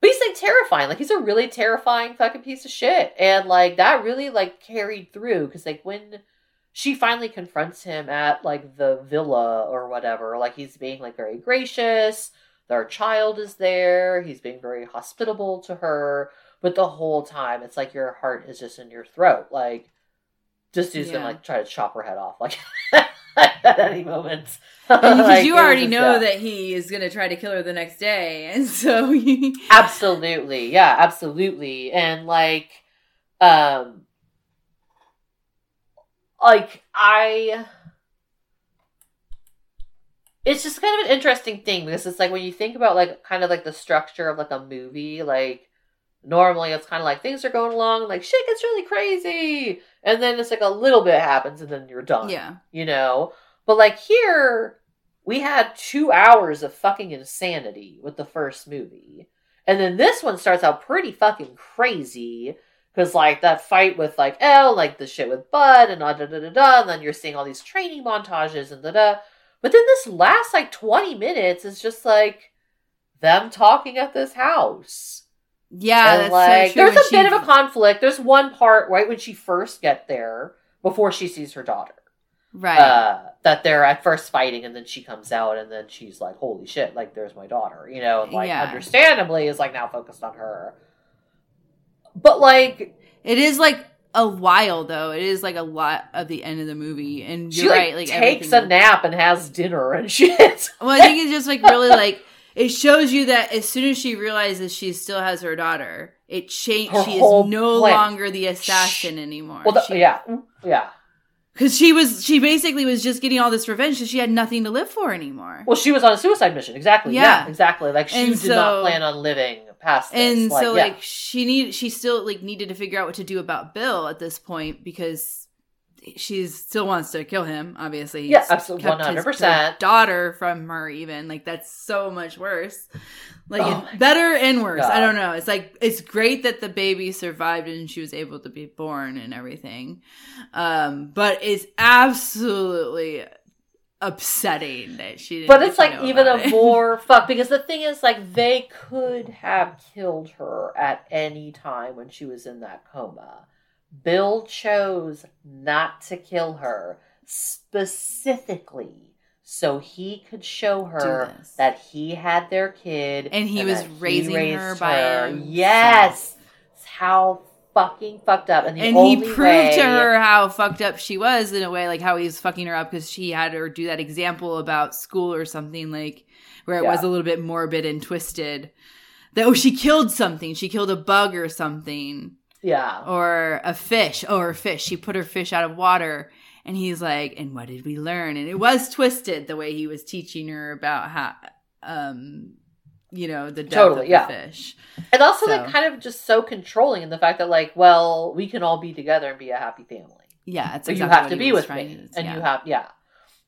but he's like terrifying. Like he's a really terrifying fucking piece of shit, and like that really like carried through because like when she finally confronts him at like the villa or whatever, like he's being like very gracious. Their child is there. He's being very hospitable to her. But the whole time, it's like your heart is just in your throat. Like, just dude's gonna like try to chop her head off, like [laughs] [laughs] at any moment. [laughs] Because Like, you already just- know yeah. that he is going to try to kill her the next day, [laughs] and so absolutely, yeah, absolutely, and like, um, like I. It's just kind of an interesting thing because it's like when you think about like kind of like the structure of like a movie, like normally it's kind of like things are going along, like shit gets really crazy, and then it's like a little bit happens and then you're done. yeah, you know? But like here, we had two hours of fucking insanity with the first movie. And then this one starts out pretty fucking crazy. Cause like that fight with like Elle, like the shit with Bud and da da da da da, and then you're seeing all these training montages and da da. But then this last like 20 minutes is just like them talking at this house. Yeah. and that's like so true. there's a bit of a conflict. There's one part right when she first get there before she sees her daughter right. uh, that they're at first fighting and then she comes out and then she's like holy shit like there's my daughter you know and like Yeah. understandably is like now focused on her but like it is like a while though. It is like a lot of the end of the movie, and she you're like, right. Like takes a nap and has dinner and [laughs] shit Well, I think it's just like really like it shows you that as soon as she realizes she still has her daughter, it changed. Her She is no plan- longer the assassin anymore. well the, yeah mm, yeah because she was she basically was just getting all this revenge because she had nothing to live for anymore. well she was on a suicide mission exactly yeah, Yeah. exactly like she And did not plan on living past this and like, so yeah. like she need she still like needed to figure out what to do about Bill at this point because she still wants to kill him. Obviously, Yeah, absolutely, 100%. daughter from her. Even like that's so much worse. Like Oh better and worse. I don't know. It's like it's great that the baby survived and she was able to be born and everything, um, but it's absolutely upsetting that she. Didn't But it's like even a it. more [laughs] fuck because the thing is like they could have killed her at any time when she was in that coma. Bill chose not to kill her specifically so he could show her that he had their kid And he was that raising her by her. Yes. It's how fucking fucked up, and and he proved way, to her how fucked up she was in a way, like how he was fucking her up because she had her do that example about school or something like where it was a little bit morbid and twisted. That oh, she killed something. She killed a bug or something, yeah, or a fish. Oh, her fish. She put her fish out of water. And he's like, and what did we learn? And it was twisted the way he was teaching her about how, um, you know, the death Totally, of the yeah. fish. and also So- like kind of just so controlling in the fact that like, well, we can all be together and be a happy family, Yeah, it's but exactly you have to be with me, to- and yeah. you have yeah,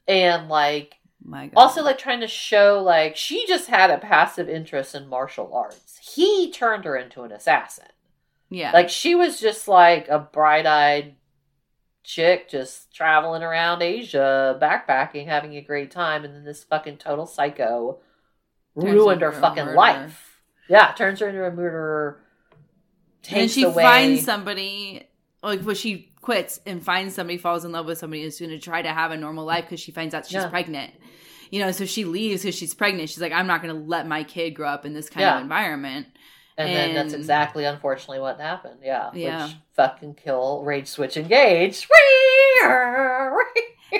and like My God. also like trying to show like she just had a passive interest in martial arts. He turned her into an assassin. Yeah, Like she was just like a bright-eyed chick just traveling around Asia, backpacking, having a great time, and then this fucking total psycho Turns ruined her fucking life. Yeah, turns her into a murderer. and she away. finds somebody like when she quits and finds somebody falls in love with somebody who's going to try to have a normal life because she finds out she's Yeah. pregnant you know so she leaves because she's pregnant she's like i'm not going to let my kid grow up in this kind Yeah. of environment and, then that's exactly, unfortunately, what happened. Yeah, Yeah. which fucking kill, rage switch, engage. [laughs]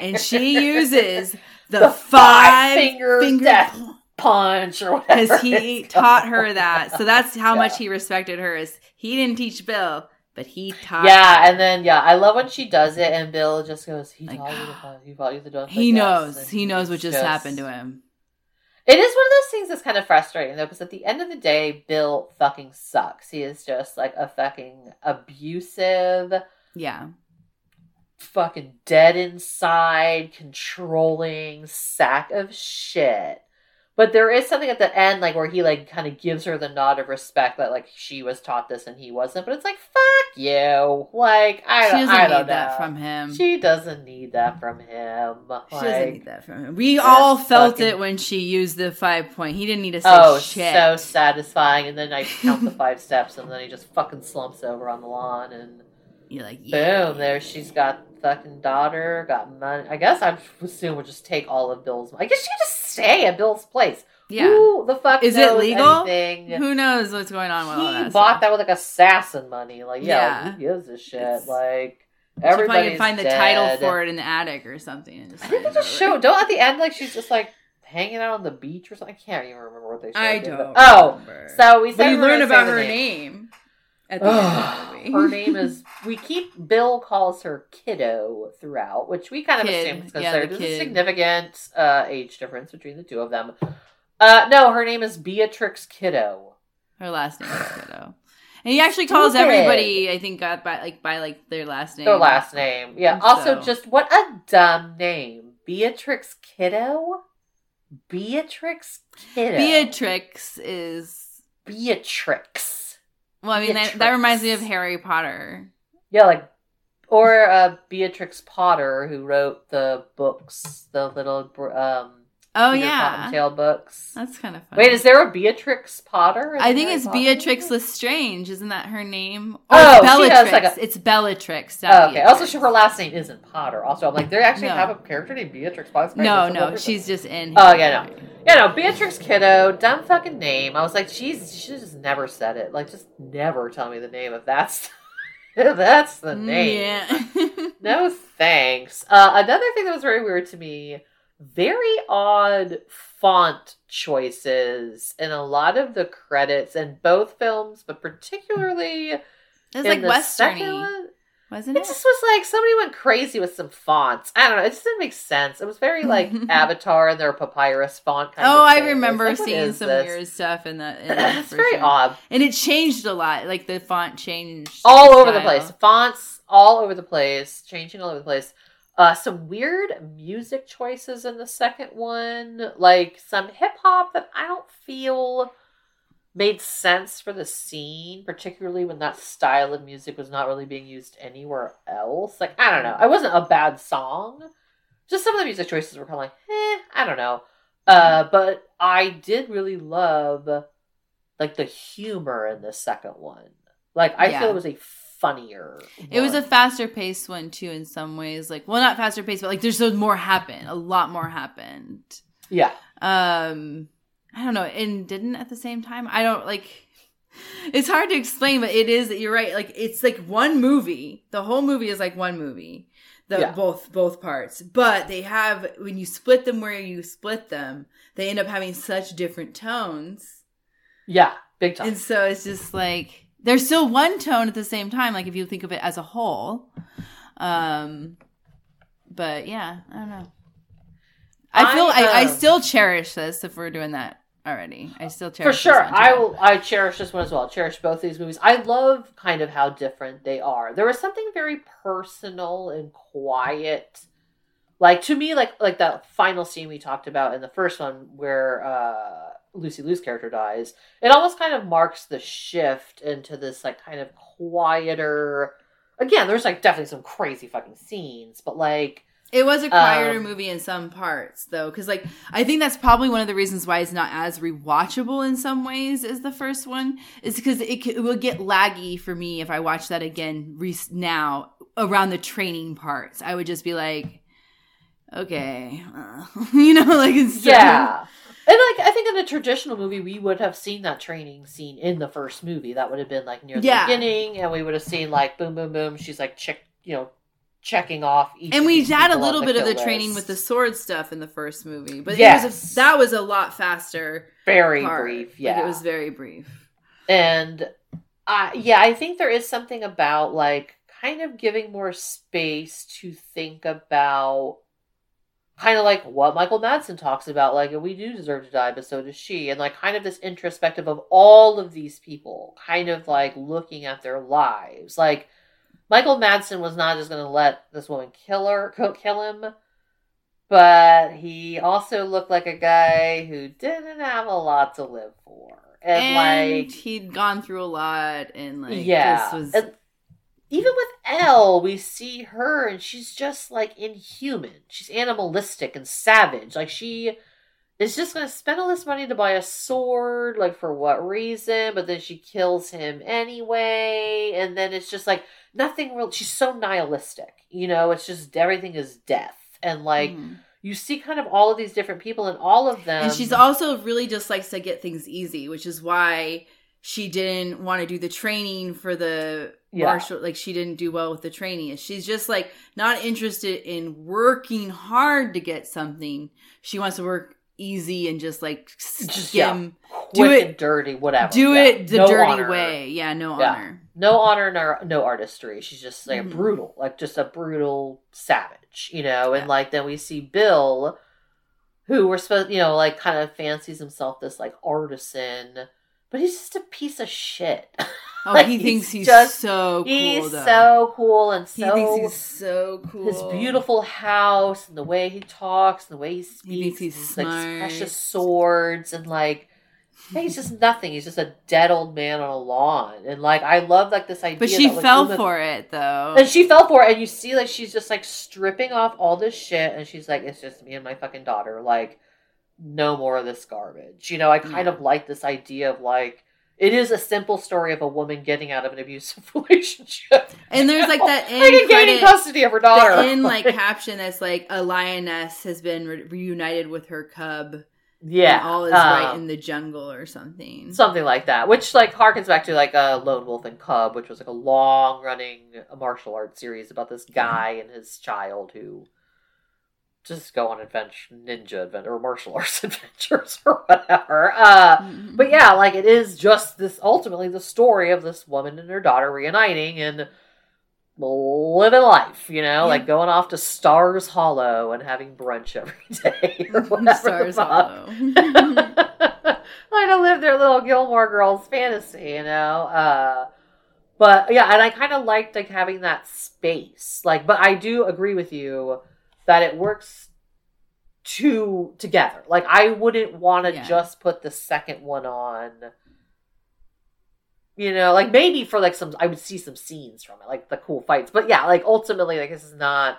and she uses the, The five five-finger finger death punch or whatever. because he [laughs] taught her that so that's how much he respected her is he didn't teach bill but he taught Yeah, her. and then yeah, I love when she does it, and Bill just goes, "He Like, taught you the he taught you the [gasps] he knows he knows what he's just happened to him It is one of those things that's kind of frustrating though, because at the end of the day, Bill fucking sucks. He is just like a fucking abusive, yeah fucking dead inside, controlling sack of shit. But there is something at the end, like where he like kind of gives her the nod of respect that like she was taught this and he wasn't. But it's like fuck you, like I she don't, doesn't I don't need that from him She doesn't need that from him. She doesn't need that from him. We all felt fucking- it when she used the five point. He didn't need to say oh, shit. so satisfying. And then I count the five [laughs] steps, and then he just fucking slumps over on the lawn, and You're like, yeah. boom, there she's got fucking daughter, got money. I guess I assume we'll just take all of Bill's. Money. I guess she just stay at Bill's place. Yeah. Who the fuck Is it legal? anything? Who knows what's going on with all he that bought stuff? that with like assassin money. Like, yeah, Yeah. like, who gives a shit? It's- like, everybody can find the title for it in the attic or something. and just I think they oh, just show. Don't at the end like she's just like hanging out on the beach or something. I can't even remember what they showed. I don't. Oh, remember. so we said but we learn about her name. name at the [sighs] end her name is. We keep Bill calls her kiddo throughout, which we kind of Kid. assume because Yeah, the there's a significant uh, age difference between the two of them. Uh, no, her name is Beatrix Kiddo. Her last name is Kiddo. And he actually calls everybody, I think, uh, by like by like their last name. Their last name, yeah. And Also, so- just what a dumb name, Beatrix Kiddo. Beatrix Kiddo. Beatrix is Beatrix. Well, I mean that, that reminds me of Harry Potter. Yeah, like or uh, Beatrix Potter, who wrote the books, the little um, Oh Peter yeah, Cottontail books. that's kind of funny. Wait, is there a Beatrix Potter? in I think it's Potter? Beatrix Lestrange, isn't that her name? Oh, she has, Bellatrix. like, a- It's Bellatrix. Oh, okay. Also, Beatrix. she, her last name isn't Potter. Also, I'm like, they actually No. have a character named Beatrix Potter. No, no, she's just in. Oh, yeah, Potter. Yeah, no, Beatrix Kiddo, dumb fucking name. I was like, she's she just never said it. Like, just never tell me the name of that's [laughs] if that's the name. Yeah. [laughs] No thanks. Uh, another thing that was very weird to me, very odd font choices in a lot of the credits in both films, but particularly it's in like the westerny, wasn't It it? just was like somebody went crazy with some fonts. I don't know. It just didn't make sense. It was very like [laughs] Avatar and their papyrus font kind of. Oh, I. It was remember like, seeing some this? weird stuff in the. In [laughs] that it's very sure. odd. and it changed a lot. Like the font changed all over the place. Fonts all over the place, changing all over the place. Uh, some weird music choices in the second one, like some hip hop that I don't feel made sense for the scene, particularly when that style of music was not really being used anywhere else. Like I don't know, I wasn't a bad song. Just some of the music choices were kind of like, eh, I don't know. Uh, but I did really love like the humor in the second one. Like I Yeah. feel it was a funnier. It was a faster paced one too, in some ways. Like, well, not faster paced, but like there's so more happened. A lot more happened. yeah. Um, I don't know, and didn't at the same time. I don't like. it's hard to explain, but it is. That you're right. Like it's like one movie. The whole movie is like one movie. The Yeah. both both parts, but they have when you split them where you split them, they end up having such different tones, Yeah, big time. and so it's just like there's still one tone at the same time. Like if you think of it as a whole, um, but yeah, I don't know. I feel I, I, I um, still cherish this if we're doing that already. I still cherish for sure, I will. I cherish this one as well. I cherish both these movies. I love kind of how different they are. There was something very personal and quiet, like to me, like like that final scene we talked about in the first one where uh, Lucy Liu's character dies. It almost kind of marks the shift into this like kind of quieter. Again, there's like definitely some crazy fucking scenes, but like It was a quieter Um, movie in some parts, though, because like I think that's probably one of the reasons why it's not as rewatchable in some ways as the first one. Is because it, it will get laggy for me if I watch that again re- now around the training parts. I would just be like, okay, uh, [laughs] you know, like Yeah. And like I think in a traditional movie we would have seen that training scene in the first movie. That would have been like near the Yeah. beginning and we would have seen like boom boom boom she's like check you know checking off each and we had a little bit of the kill training with the sword stuff in the first movie, but it was a, that was a lot faster. very part. brief, yeah. it was very brief. and I yeah, I think there is something about like kind of giving more space to think about kind of like what Michael Madsen talks about, like we do deserve to die, but so does she, and like kind of this introspective of all of these people, kind of like looking at their lives. Like Michael Madsen was not just going to let this woman kill her, kill kill him, but he also looked like a guy who didn't have a lot to live for, and, And, like he'd gone through a lot, and like yeah. this was And even with Elle, we see her and she's just like inhuman. She's animalistic and savage. Like she is just gonna spend all this money to buy a sword, like for what reason? But then she kills him anyway, and then it's just like nothing real she's so nihilistic, you know, it's just everything is death. And like Mhm. you see kind of all of these different people and all of them and she's also really just likes to get things easy, which is why she didn't want to do the training for the Yeah. Like she didn't do well with the training. She's just like not interested in working hard to get something. She wants to work easy and just like Just, yeah, do it- dirty, whatever. do Yeah. it the No dirty honor. way. Yeah, no honor. no honor no, no artistry she's just like Mhm. brutal like just a brutal savage you know and like then we see bill who we're supposed you know like kind of fancies himself this like artisan but he's just a piece of shit [laughs] Oh, Like, he thinks he's just- so cool. he's though. so cool and He so thinks he's so cool. his beautiful house and the way he talks and the way he speaks He thinks he's like precious swords and like he's just nothing he's just a dead old man on a lawn and like i love like this idea But she that, like, fell Uma- for it though. and she fell for it, and you see like she's just like stripping off all this shit, and she's like, "It's just me and my fucking daughter. Like, no more of this garbage." You know, I kind Yeah. of like this idea of like it is a simple story of a woman getting out of an abusive [laughs] relationship, And there's like that [laughs] like end and gaining custody of her daughter. the end like caption that's like a lioness has been re- reunited with her cub. yeah, and all is right um, in the jungle or something. something like that, which like harkens back to like a Lone Wolf and Cub, which was like a long running martial arts series about this guy and his child who just go on adventure, ninja adventure, or martial [laughs] arts adventures or whatever. Uh, Mhm. but yeah, like it is just this ultimately the story of this woman and her daughter reuniting and living life, you know, Yeah. like going off to Stars Hollow and having brunch every [laughs] day or [laughs] whatever. Stars. Hollow. like to live their little Gilmore Girls fantasy, you know. Uh, but yeah, and I kind of liked like having that space. Like, but I do agree with you that it works two together. Like, I wouldn't want to Yeah. just put the second one on. You know, like maybe for like some, I would see some scenes from it, like the cool fights. But yeah, like ultimately, like this is not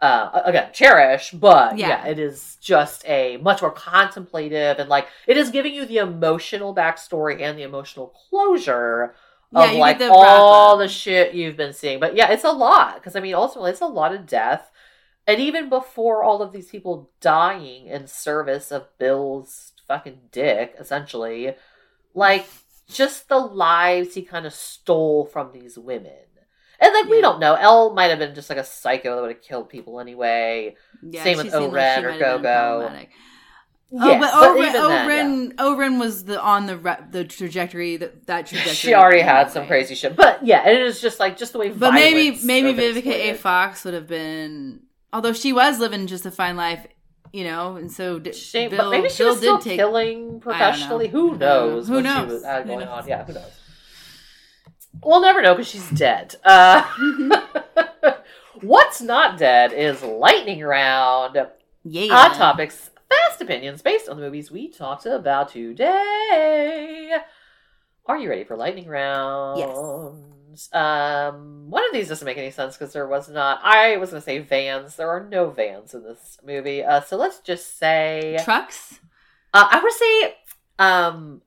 uh again cherish but yeah. Yeah. it is just a much more contemplative and like it is giving you the emotional backstory and the emotional closure of you like the all the shit you've been seeing but yeah it's a lot because i mean ultimately it's a lot of death and even before all of these people dying in service of bill's fucking dick essentially like just the lives he kind of stole from these women. And like we don't know, Elle might have been just like a psycho that would have killed people anyway. Yeah, Same with O-Ren she or might have been Go-Go. Oh, yeah, oh, but, O-Ren, yeah. O-Ren, O-Ren was the on the re- the trajectory that that [sighs] trajectory. She already had some crazy shit, but yeah, it is just like just the way. But maybe maybe. Vivica A. Fox would have been, although she was living just a fine life, you know, and so d- Shame, Bill, but maybe she Bill was still take. killing professionally. know. Who knows? Who what knows? She was had Who knows? on. Yeah, who knows? We'll never know because she's dead. Uh, [laughs] what's not dead is lightning round. Yeah, Hot topics, fast opinions based on the movies we talked about today. Are you ready for lightning Um, one of these doesn't make any sense because there was not. I was going to say vans. There are no vans in this movie. Uh, so let's just say trucks. uh, I would say um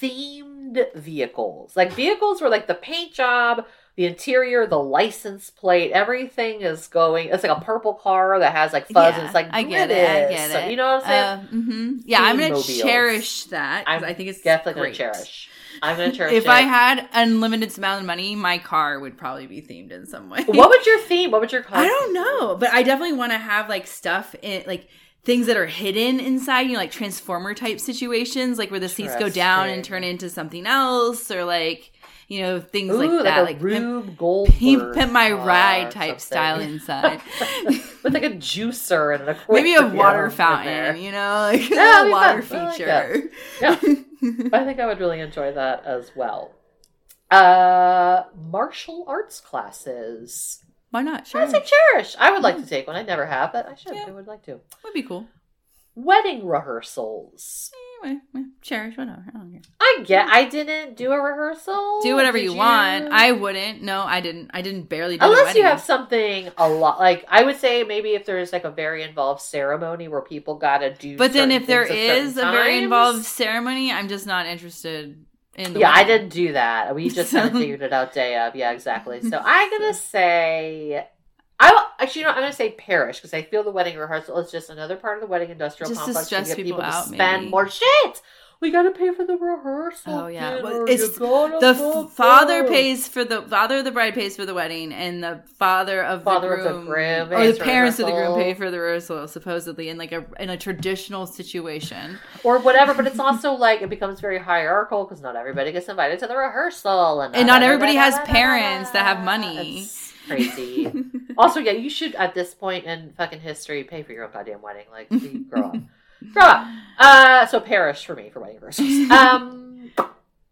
themed vehicles. Like vehicles where like the paint job, the interior, the license plate, everything is going it's like a purple car that has like fuzz and it's like I get it. I get So, it. you know what I'm saying? Uh, mhm. Yeah, I'm gonna cherish that. I think it's Definitely great. gonna cherish. I'm gonna cherish If it. I had unlimited amount of money, my car would probably be themed in some way. what would your theme? What would your car I don't know, but I definitely want to have like stuff in like things that are hidden inside, you know, like transformer type situations, like where the seats go down and turn into something else, or like you know things Ooh, like that, a like Rube Goldberg pimp, my ride type style inside. [laughs] with like a juicer and an [laughs] Maybe a water fountain, you know, like [laughs] Yeah, a water fun. I like feature. Yeah. I think I would really enjoy that as well. Uh, martial arts classes. Why not? Sure, I'd say cherish. I would like to take one. I never have, but I should. Yeah. I would like to. would be cool. Wedding rehearsals. Cherish whatever. I don't care. I get. I didn't do a rehearsal. Do whatever Did you, want. I wouldn't. No, I didn't. I didn't barely do a Unless you have something a lot like I would say maybe if there's like a very involved ceremony where people gotta do. But then if there is a certain very involved ceremony, I'm just not interested in the Yeah, I didn't do that. We just [laughs] So- kind of figured it out day of. Yeah, exactly. [laughs] So I'm gonna say, I will- actually, you know, I'm gonna say parish because I feel the wedding rehearsal is just another part of the wedding industrial Just to complex stress get people to out, spend maybe. more shit. We gotta pay for the rehearsal. Oh yeah. Well, You the f- father pays for the father of the bride pays for the wedding, and the father of the Father the of the groom, groom or the parents of the groom pay for the rehearsal, supposedly in like a in a traditional situation. or whatever. But it's also like it becomes very hierarchical because not everybody gets invited to the rehearsal, and, And not everybody has parents that have money. It's crazy. [laughs] also, yeah, you should at this point in fucking history pay for your own goddamn wedding. Like, grow up, grow up. Uh, so parish for me for wedding rehearsals. [laughs] Um,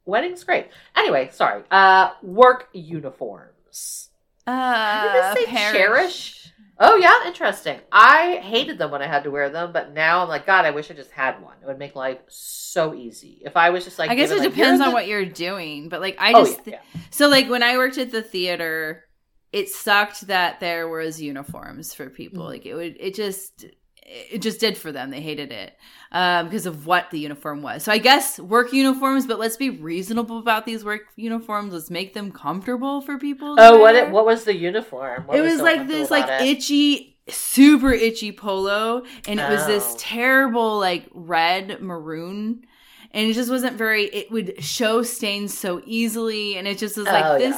wedding's great. Anyway, sorry. Uh, work uniforms. Uh, gonna say parish. cherish. Oh yeah, interesting. I hated them when I had to wear them, but now I'm like, God, I wish I just had one. It would make life so easy. If I was just like, I guess it like, depends on the- what you're doing, but like I Oh just yeah, yeah. So like when I worked at the theater, it sucked that there was uniforms for people. Mhm. Like it would it just it just did for them. They hated it um, because of what the uniform was. So I guess work uniforms, but let's be reasonable about these work uniforms. Let's make them comfortable for people. Oh, what? It, what was the uniform? What it was so like this like it? itchy super itchy polo and it was this Oh. terrible like red maroon and it just wasn't very it would show stains so easily and it just was like Oh, yeah.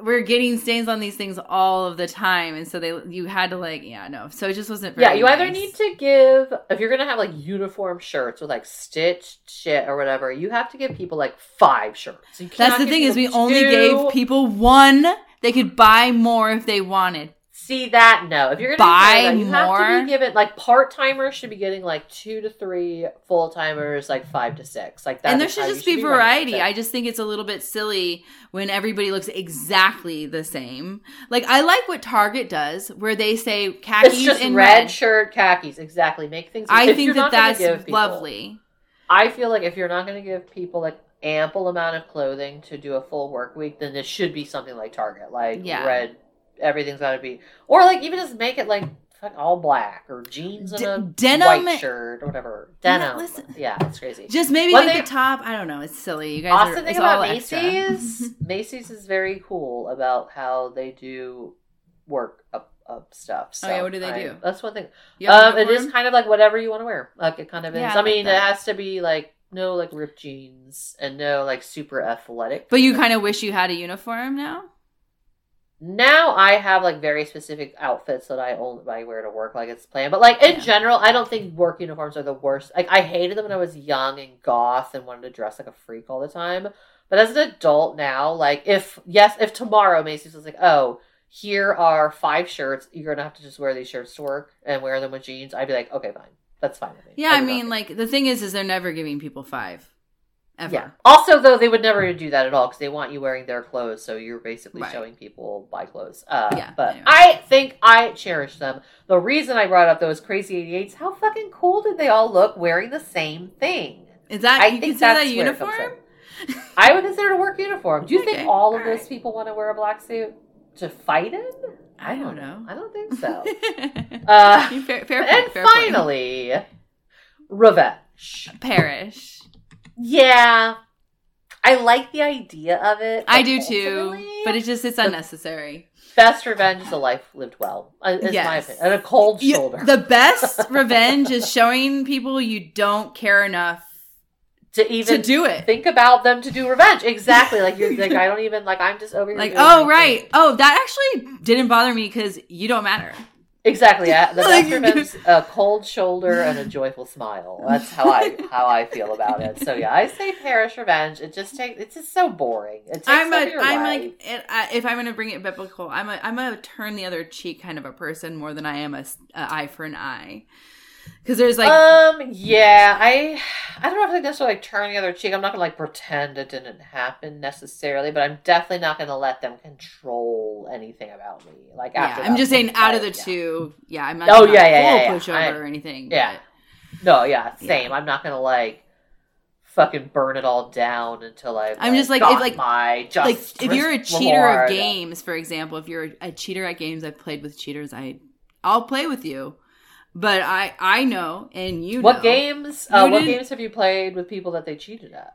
We're getting stains on these things all of the time and so they you had to like yeah no so it just wasn't very Yeah, you either need to give if you're gonna have like uniform shirts with like stitched shit or whatever. You have to give people like five shirts. That's the thing is we people only gave people one they could buy more if they wanted See that? No. If you're gonna Buy that, you have to be given like part timers should be getting like two to three, full timers like five to six. Like that. and there should how you just be variety. I just think it's a little bit silly when everybody looks exactly the same. Like I like what Target does, where they say khakis It's just and red, red. shirt, khakis. Exactly. Make things. I think that that's people- lovely. I feel like if you're not going to give people like ample amount of clothing to do a full work week, then this should be something like Target, like Yeah. red. Everything's got to be, or like even just make it like all black or jeans and a denim- white shirt or whatever. Denim. listen. Yeah, it's crazy. Just maybe One like thing- the top. I don't know. It's silly. You guys Awesome are. thing about. Macy's, [laughs] Macy's is very cool about how they do work up, up stuff. So Oh, yeah, what do they I- do? That's one thing. Um, it is kind of like whatever you want to wear. Like it kind of is. Yeah, I mean, it has to be like no like ripped jeans and no like super athletic. But you [laughs] kind of wish you had a uniform now. Now I have like very specific outfits that I only I wear to work, like it's planned. But like in Yeah. general, I don't think work uniforms are the worst. Like I hated them when I was young and goth and wanted to dress like a freak all the time. But as an adult now, like if yes, if tomorrow Macy's was like, oh, here are five shirts, you're gonna have to just wear these shirts to work and wear them with jeans, I'd be like, okay, fine, that's fine with me. Yeah, I would mean, like the thing is, is they're never giving people five, ever. yeah. Also, though, they would never do that at all because they want you wearing their clothes, so you're basically Right. showing people buy clothes. Uh, Yeah, but anyway. I think I cherish them. The reason I brought up those crazy 88s, how fucking cool did they all look wearing the same thing? Is that I you think consider that that's where it uniform? I would consider it a work uniform. Do you Okay, think all of those right. people want to wear a black suit to fight in? I don't know. I don't think so. [laughs] uh, fair, fair and point, fair point. finally, revenge. Parish. Yeah. I like the idea of it. I do too, but it's just it's unnecessary. Best revenge is a life lived well. uh, Is my Yes. opinion. And a cold You- shoulder. the best [laughs] revenge is showing people you don't care enough to even to do it. think about them to do revenge. Exactly. Like you're like [laughs] I don't even like I'm just over here. Like, oh right, thing. oh that actually didn't bother me because you don't matter. Exactly. The [laughs] revenge a cold shoulder and a joyful smile. That's how I [laughs] how I feel about it. So yeah, I say Parish Revenge. It just takes it's just so boring. It takes I'm a, I'm life. like, it, I, if I'm gonna bring it biblical, I'm a, I'm a turn the other cheek kind of a person more than I am a eye for an eye. Because there's like, um, yeah, I, I don't know if I necessarily like turn the other cheek. I'm not gonna like pretend it didn't happen necessarily, but I'm definitely not gonna let them control anything about me. Like yeah, I'm just saying, out of the yeah. two, yeah, I'm not. Oh, not yeah, yeah, yeah, yeah. pushover I- or anything. yeah. but No, yeah, same. I'm not gonna like fucking burn it all down until I've. I'm just like, got if, like- my like if you're a cheater reward. of games, for example, if you're a cheater at games, I've played with cheaters. I, I'll play with you, but I, I know, and you. What know. games? Uh, You what games have you played with people that they cheated at?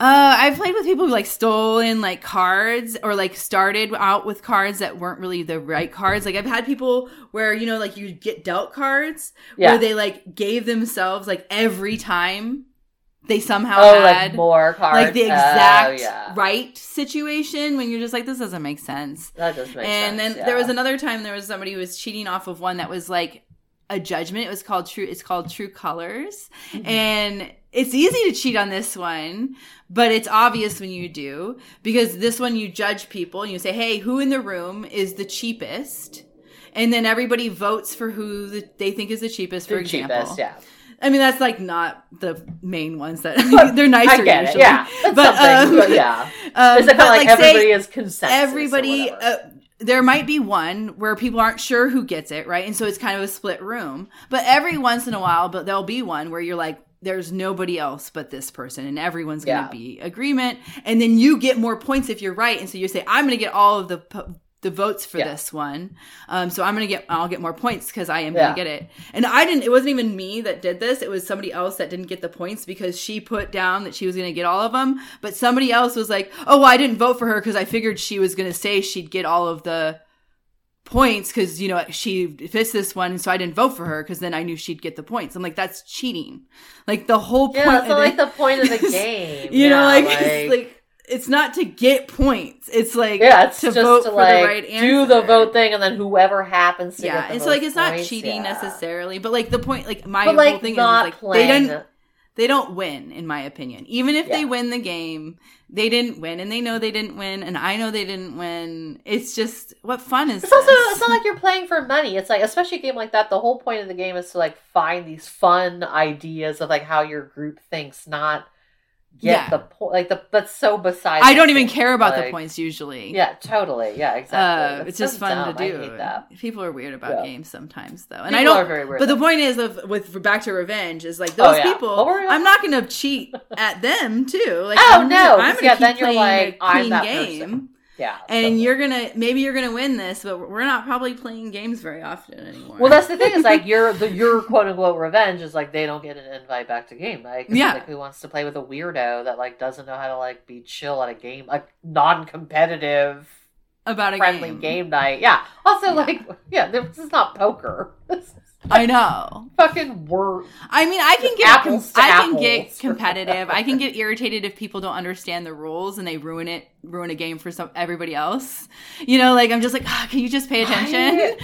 Uh, I've played with people who like stolen like cards or like started out with cards that weren't really the right cards. Like I've had people where you know like you get dealt cards Yeah. where they like gave themselves like every time they somehow Oh, had like more cards. like the Oh, exact yeah. right situation when you're just like this doesn't make sense. That does make and sense. then there was another time there was somebody who was cheating off of one that was like a judgment. It was called true. It's called True Colors, Mm-hmm. and it's easy to cheat on this one, but it's obvious when you do because this one you judge people and you say, "Hey, who in the room is the cheapest?" And then everybody votes for who the, they think is the cheapest. For The example, cheapest, yeah. I mean that's like not the main ones that [laughs] they're nicer I get usually. it. Yeah, but, um, but yeah, [laughs] um, it's like, like, everybody is consensus. everybody uh, there might be one where people aren't sure who gets it right? And so it's kind of a split room. But every once in a while but there'll be one where you're like there's nobody else but this person and everyone's gonna Yeah. be agreement. And then you get more points if you're right. And so you say i'm gonna get all of the po- the votes for Yeah. this one um so i'm gonna get i'll get more points because i am Yeah. gonna get it and i didn't it wasn't even me that did this it was somebody else that didn't get the points because she put down that she was gonna get all of them but somebody else was like oh well, i didn't vote for her because i figured she was gonna say she'd get all of the points because you know she fits this one so i didn't vote for her because then i knew she'd get the points i'm like that's cheating like the whole yeah, point that's not like the point of the [laughs] game. you know Yeah, like, [laughs] it's like it's not to get points it's like yeah, it's to just vote to for like the right answer do the vote thing, and then whoever happens to yeah and so like it's not points, cheating yeah. necessarily but like the point like my But whole thing is like playing. they don't they don't win in my opinion even if they win the game they didn't win and they know they didn't win and i know they didn't win it's just what fun is It's also it's not like you're playing for money. It's like especially a game like that, the whole point of the game is to like find these fun ideas of like how your group thinks, not Yeah. the point like the that's so beside i don't even point. care about the points usually Yeah, totally. Yeah, exactly. uh, it's so just fun dumb. to I do. hate that. People are weird about Yeah. games sometimes, though, and People I don't. are very weird but the point is, of with back to revenge, is like Oh, those yeah. people. Oh, we're- I'm not going to cheat at them too. Like, Oh, I'm no, gonna, I'm to yeah, keep then you're playing like, a I'm clean that game, person. Yeah, and totally. you're gonna maybe you're gonna win this, but we're not probably playing games very often anymore. Well, that's the thing is like [laughs] your the your quote unquote revenge is like they don't get an invite back to game. Like Yeah. like who wants to play with a weirdo that like doesn't know how to like be chill at a game, like non-competitive, about a friendly game. game. night. Yeah. Also, Yeah. like yeah, this is not poker. [laughs] This is- I know. Fucking word. I mean, I can get Apples I can get [laughs] competitive. I can get irritated if people don't understand the rules and they ruin it, ruin a game for some everybody else. You know, like I'm just like, ah, can you just pay attention?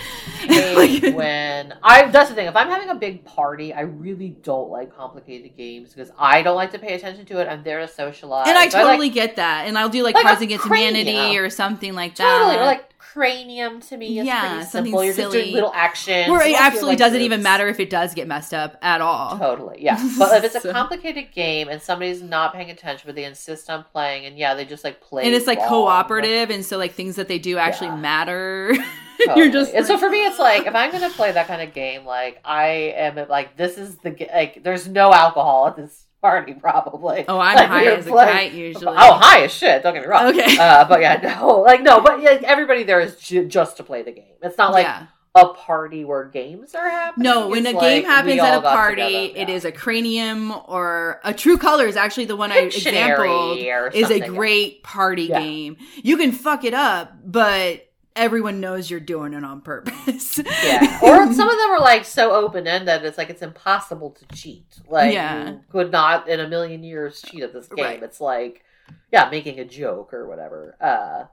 hate [laughs] when I that's the thing. If I'm having a big party, I really don't like complicated games because I don't like to pay attention to it. I'm there to socialize. and I So like- totally get that. And I'll do like, Like Cards Against. Humanity or something like that. totally or like cranium to me. It's Yeah, pretty something simple. You're just doing little actions. where it absolutely like, doesn't even matter if it does get messed up at all. Totally, yeah. [laughs] But if it's a complicated game and somebody's not paying attention, but they insist on playing, and yeah, they just like play. And it's like cooperative, and so like things that they do actually Yeah. matter. [laughs] Totally. You're just and so for me, it's like if I'm gonna play that kind of game, like I am like this is the like there's no alcohol at this party probably. Oh, I'm Like, high as a playing- kite usually. Oh, high as shit. Don't get me wrong. Okay. uh, but yeah, no, [laughs] like no, but yeah, everybody there is ju- just to play the game. It's not like yeah. a party where games are happening. No, when a It's game like happens at a party, together, it yeah. is a cranium or a True Colors. Actually, the one I Pictionary or is a great party Yeah. game. You can fuck it up, but everyone knows you're doing it on purpose. Yeah. [laughs] Or some of them are like so open ended, it's like it's impossible to cheat. Like Yeah. you could not in a million years cheat at this game. Right. It's like yeah, making a joke or whatever. Uh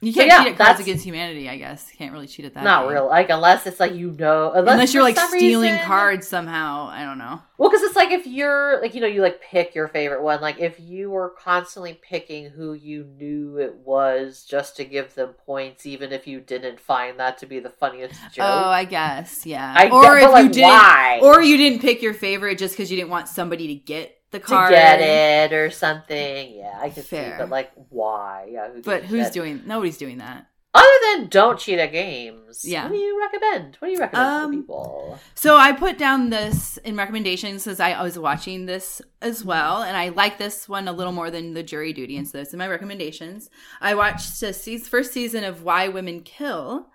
you can't yeah, cheat at Cards that's- Against Humanity, I guess. Can't really cheat at that. not game. real like unless it's like you know unless, Unless you're like stealing reason- cards somehow. I don't know. Well, because it's like if you're like you know you like pick your favorite one. Like if you were constantly picking who you knew it was just to give them points, even if you didn't find that to be the funniest joke. Oh, I guess, yeah. I or get, if like you didn't, why? or you didn't pick your favorite just because you didn't want somebody to get the to get it or something. Yeah, I could see, but like why? Yeah, who But who's shit? doing? Nobody's doing that. Other than don't cheat at games? Yeah. what do you recommend? What do you recommend Um, to people? So I put down this in recommendations because I was watching this as well, and I like this one a little more than the jury duty, and so it's in my recommendations. I watched the first season of Why Women Kill.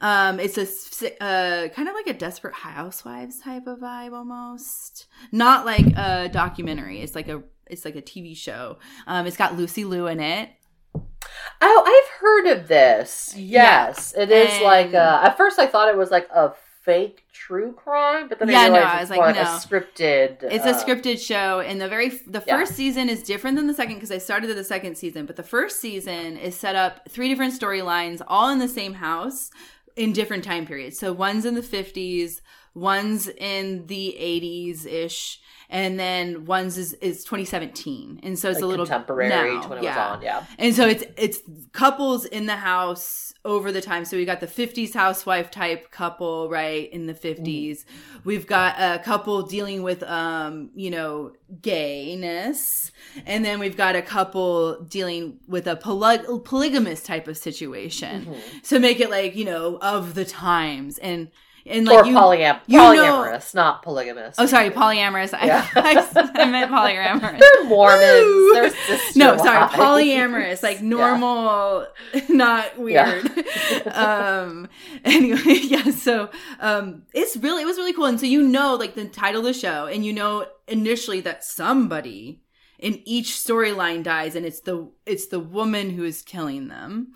Um, it's a uh, kind of like a Desperate Housewives type of vibe, almost not like a documentary. It's like a it's like a TV show. Um, it's got Lucy Liu in it. Oh, I've heard of this. Yes, it is And- like. Uh, at first, I thought it was like a fake true crime, but then Yeah, I no, realized I it's was like, no. a scripted. It's uh, a scripted show, and the very the Yeah. first season is different than the second because I started at the second season. But the first season is set up three different storylines, all in the same house in different time periods. So one's in the fifties, one's in the eighties ish, and then one's is, is 2017, and so it's like a little contemporary now, when it yeah. was on. Yeah, And so it's it's couples in the house over the time. So we got the 50s housewife type couple, right, in the 50s. We've got a couple dealing with um, you know, gayness. And then we've got a couple dealing with a poly- polygamous type of situation. Mm-hmm. So make it like, you know, of the times and and like or you polyam- you know- polyamorous, not polygamous. Oh, sorry, polyamorous. I, Yeah. [laughs] I, I meant polyamorous. They're Mormons. They're sister No, sorry, wives. polyamorous, like Yeah. normal, not weird. [laughs] um anyway, [laughs] yeah, so um it's really it was really cool. And so you know like the title of the show and you know initially that somebody in each storyline dies and it's the it's the woman who is killing them.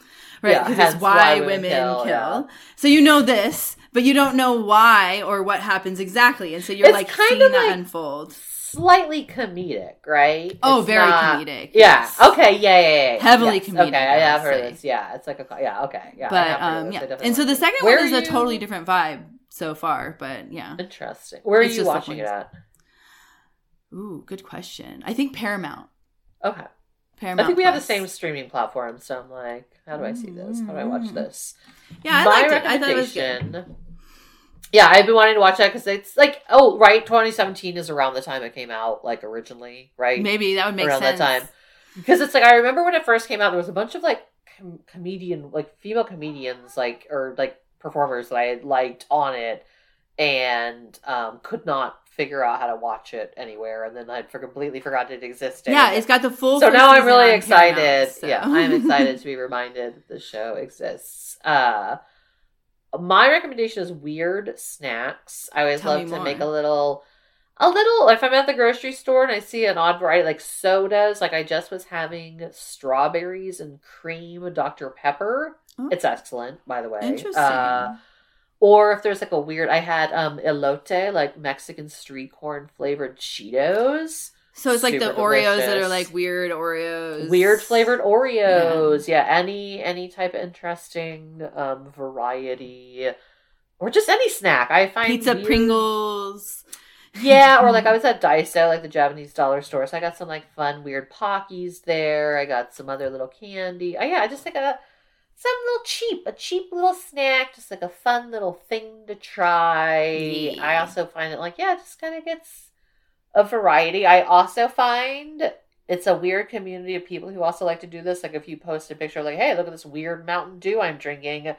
Right? Yeah, Because hence it's why, why women, women kill. kill, yeah. So you know this, but you don't know why or what happens exactly. And so you're It's like kind seeing of that like- unfold. Slightly comedic, right? Oh, It's very not- comedic, Yeah. yes. Okay. Yeah. Yeah. yeah. Heavily yes. comedic, Okay. I have heard say. this. Yeah. It's like a. Yeah. Okay. Yeah. But um yeah and so the second one is are a totally different vibe so far but yeah Interesting. Where are It's you watching it at? ooh good question i think paramount Okay. Paramount I think we have the same streaming platform, so I'm like, how do I see this? How do I watch this? yeah i My liked it i thought it was good Yeah, I've been wanting to watch that because it's like, oh, right, 2017 is around the time it came out, like originally, right? maybe that would make around sense that time. Because it's like I remember when it first came out, there was a bunch of like com- comedian, like female comedians, like or like performers that I had liked on it, and um, could not figure out how to watch it anywhere, and then I for completely forgot it existed. yeah it's got the full so now I'm really excited. Paramount, so. Yeah, I'm excited to be [laughs] reminded that the show exists. Uh, my recommendation is weird snacks. I always Tell love to more. make a little, a little. If I'm at the grocery store and I see an odd variety like sodas, like I just was having strawberries and cream Dr Pepper. Oh. It's excellent, by the way. interesting Uh, Or if there's like a weird, I had um elote, like Mexican street corn flavored Cheetos. So it's like the Oreos that are like weird Oreos. Weird flavored Oreos. Yeah. any any type of interesting um variety. Or just any snack. I find Pizza weird- Pringles. Yeah, or like I [laughs] was at Daiso, like the Japanese dollar store. So I got some like fun, weird Pockies there. I got some other little candy. Oh yeah, I just like a some little cheap, a cheap little snack, just like a fun little thing to try. Yeah. I also find it like yeah, it just kind of gets a variety. I also find it's a weird community of people who also like to do this. Like if you post a picture, like hey, look at this weird Mountain Dew I'm drinking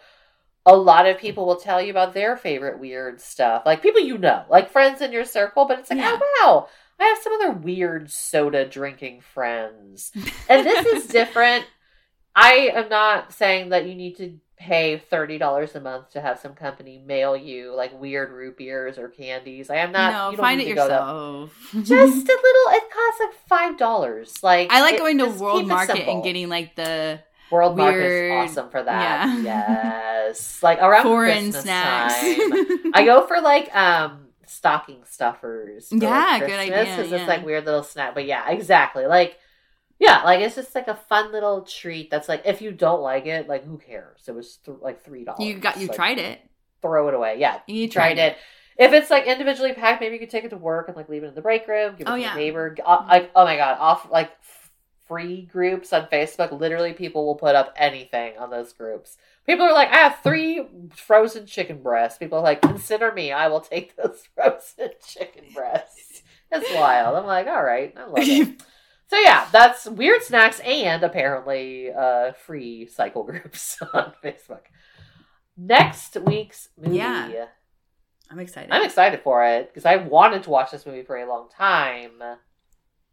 a lot of people will tell you about their favorite weird stuff. Like people you know, like friends in your circle, but it's like, Yeah. oh wow, I have some other weird soda drinking friends. And this is [laughs] different. I am not saying that you need to pay $30 a month to have some company mail you like weird root beers or candies. I am not no, find it yourself. [laughs] Just a little it costs like five dollars. Like I like it- going to World Market and getting like the World weird- Market's awesome for that. yeah. Yes. Like around [laughs] foreign Christmas snacks. time. [laughs] I go for like um stocking stuffers. for, like, Yeah, good idea, It's just yeah. like weird little snack. But yeah, exactly. Like yeah, like it's just like a fun little treat. That's like if you don't like it, like who cares? It was th- like three dollars. you got you Like, tried it. Throw it away. Yeah, You tried it. If it's like individually packed, maybe you could take it to work and like leave it in the break room. Give it Oh, to yeah. your neighbor. Uh, Like oh my god, off like free groups on Facebook. Literally, people will put up anything on those groups. People are like, I have three frozen chicken breasts. People are like, consider me. I will take [laughs] those frozen chicken breasts. It's wild. I'm like, all right, I love [laughs] it. So yeah, that's weird snacks and apparently uh, free cycle [laughs] groups on Facebook. Next week's movie. Yeah. I'm excited. I'm excited for it because I wanted to watch this movie for a long time.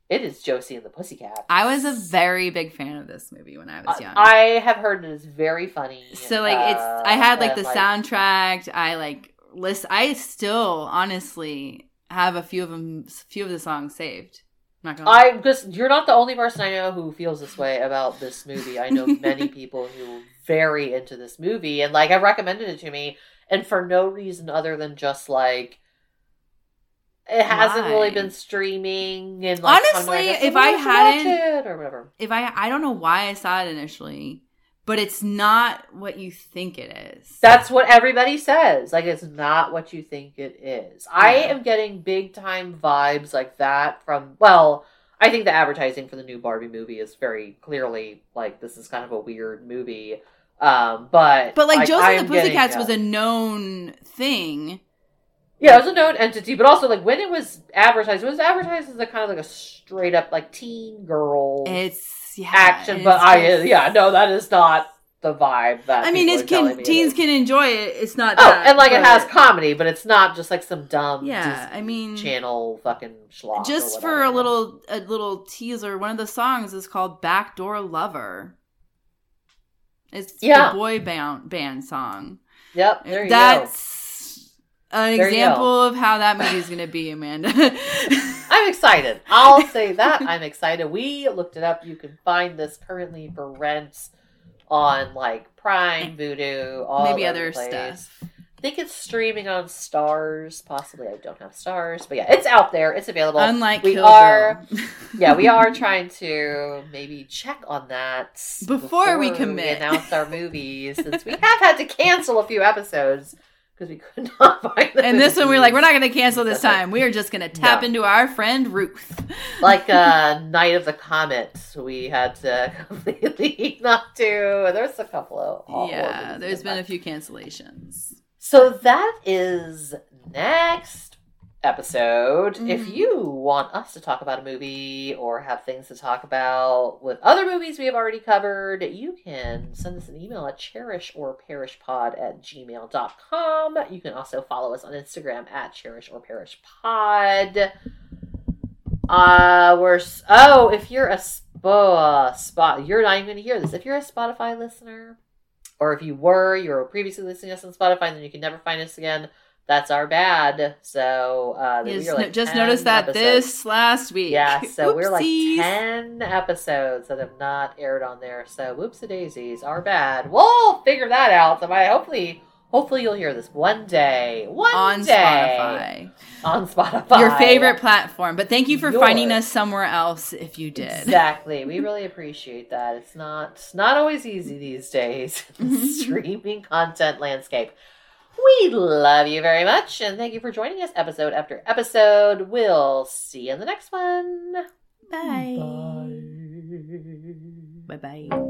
It is Josie and the Pussycat. I was a very big fan of this movie when I was young. I have heard it is very funny. so like it's uh, I had like the soundtrack. I like list. I still honestly have a few of them, few of the songs saved. I'm not gonna. I just you're not the only person I know who feels this way about this movie. I know [laughs] many people who are very into this movie and like have recommended it to me, and for no reason other than just like it hasn't Why? really been streaming and like Honestly, if "I'm I hadn't- it," or whatever. if I I don't know why I saw it initially, but it's not what you think it is. That's what everybody says. Like it's not what you think it is. I am getting big time vibes like that from well, I think the advertising for the new Barbie movie is very clearly like this is kind of a weird movie. Um, but but like I- Josie I and am the getting, Pussycats yeah. was a known thing. yeah, it was a known entity, but also like when it was advertised, it was advertised as a kind of like a straight up like teen girl It's yeah, action. But I yeah, no, that is not the vibe that I mean, people it's are telling can me teens is. can enjoy it. It's not. Oh, that, and like it has comedy, but it's not just like some dumb Yeah, I mean, channel fucking schlock. just for a little a little teaser. One of the songs is called "Backdoor Lover." It's Yeah. the boy band band song. Yep, there you go. An There example of how that movie's gonna be, Amanda. [laughs] I'm excited. I'll say that I'm excited. We looked it up. You can find this currently for rent on like Prime, Vudu, all Maybe other the place. stuff. I think it's streaming on Starz. Possibly, I don't have Starz, but yeah, it's out there. It's available. Unlike we Kill are, [laughs] yeah, we are trying to maybe check on that Before we commit. announce our [laughs] movies, since we have had to cancel a few episodes because we could [laughs] not find. The and this one, we're like, we're not going to cancel this [laughs] time. We are just going to tap No. into our friend Ruth. [laughs] like uh Night of the Comet, we had to completely not do. There's a couple of yeah, There's been a few cancellations. So that is next episode. If Mhm. you want us to talk about a movie or have things to talk about with other movies we have already covered, you can send us an email at cherishorperishpod at gmail.com. You can also follow us on Instagram at cherishorperishpod. Uh, we're oh, if you're a sp- spot, you're not even going to hear this. If you're a Spotify listener, or if you were, you were previously listening to us on Spotify, then you can never find us again. That's our bad. So uh, we Just, are like just noticed that episodes. this last week. Yeah, so we're like 10 episodes that have not aired on there. So whoopsie daisies, our bad. We'll figure that out. So by hopefully Hopefully, you'll hear this one day. One on day Spotify. on Spotify. Your favorite platform. But thank you for Yours. finding us somewhere else if you did. Exactly. We really appreciate that. It's not it's not always easy these days [laughs] streaming content landscape. We love you very much and thank you for joining us episode after episode. We'll see you in the next one. Bye. Bye bye.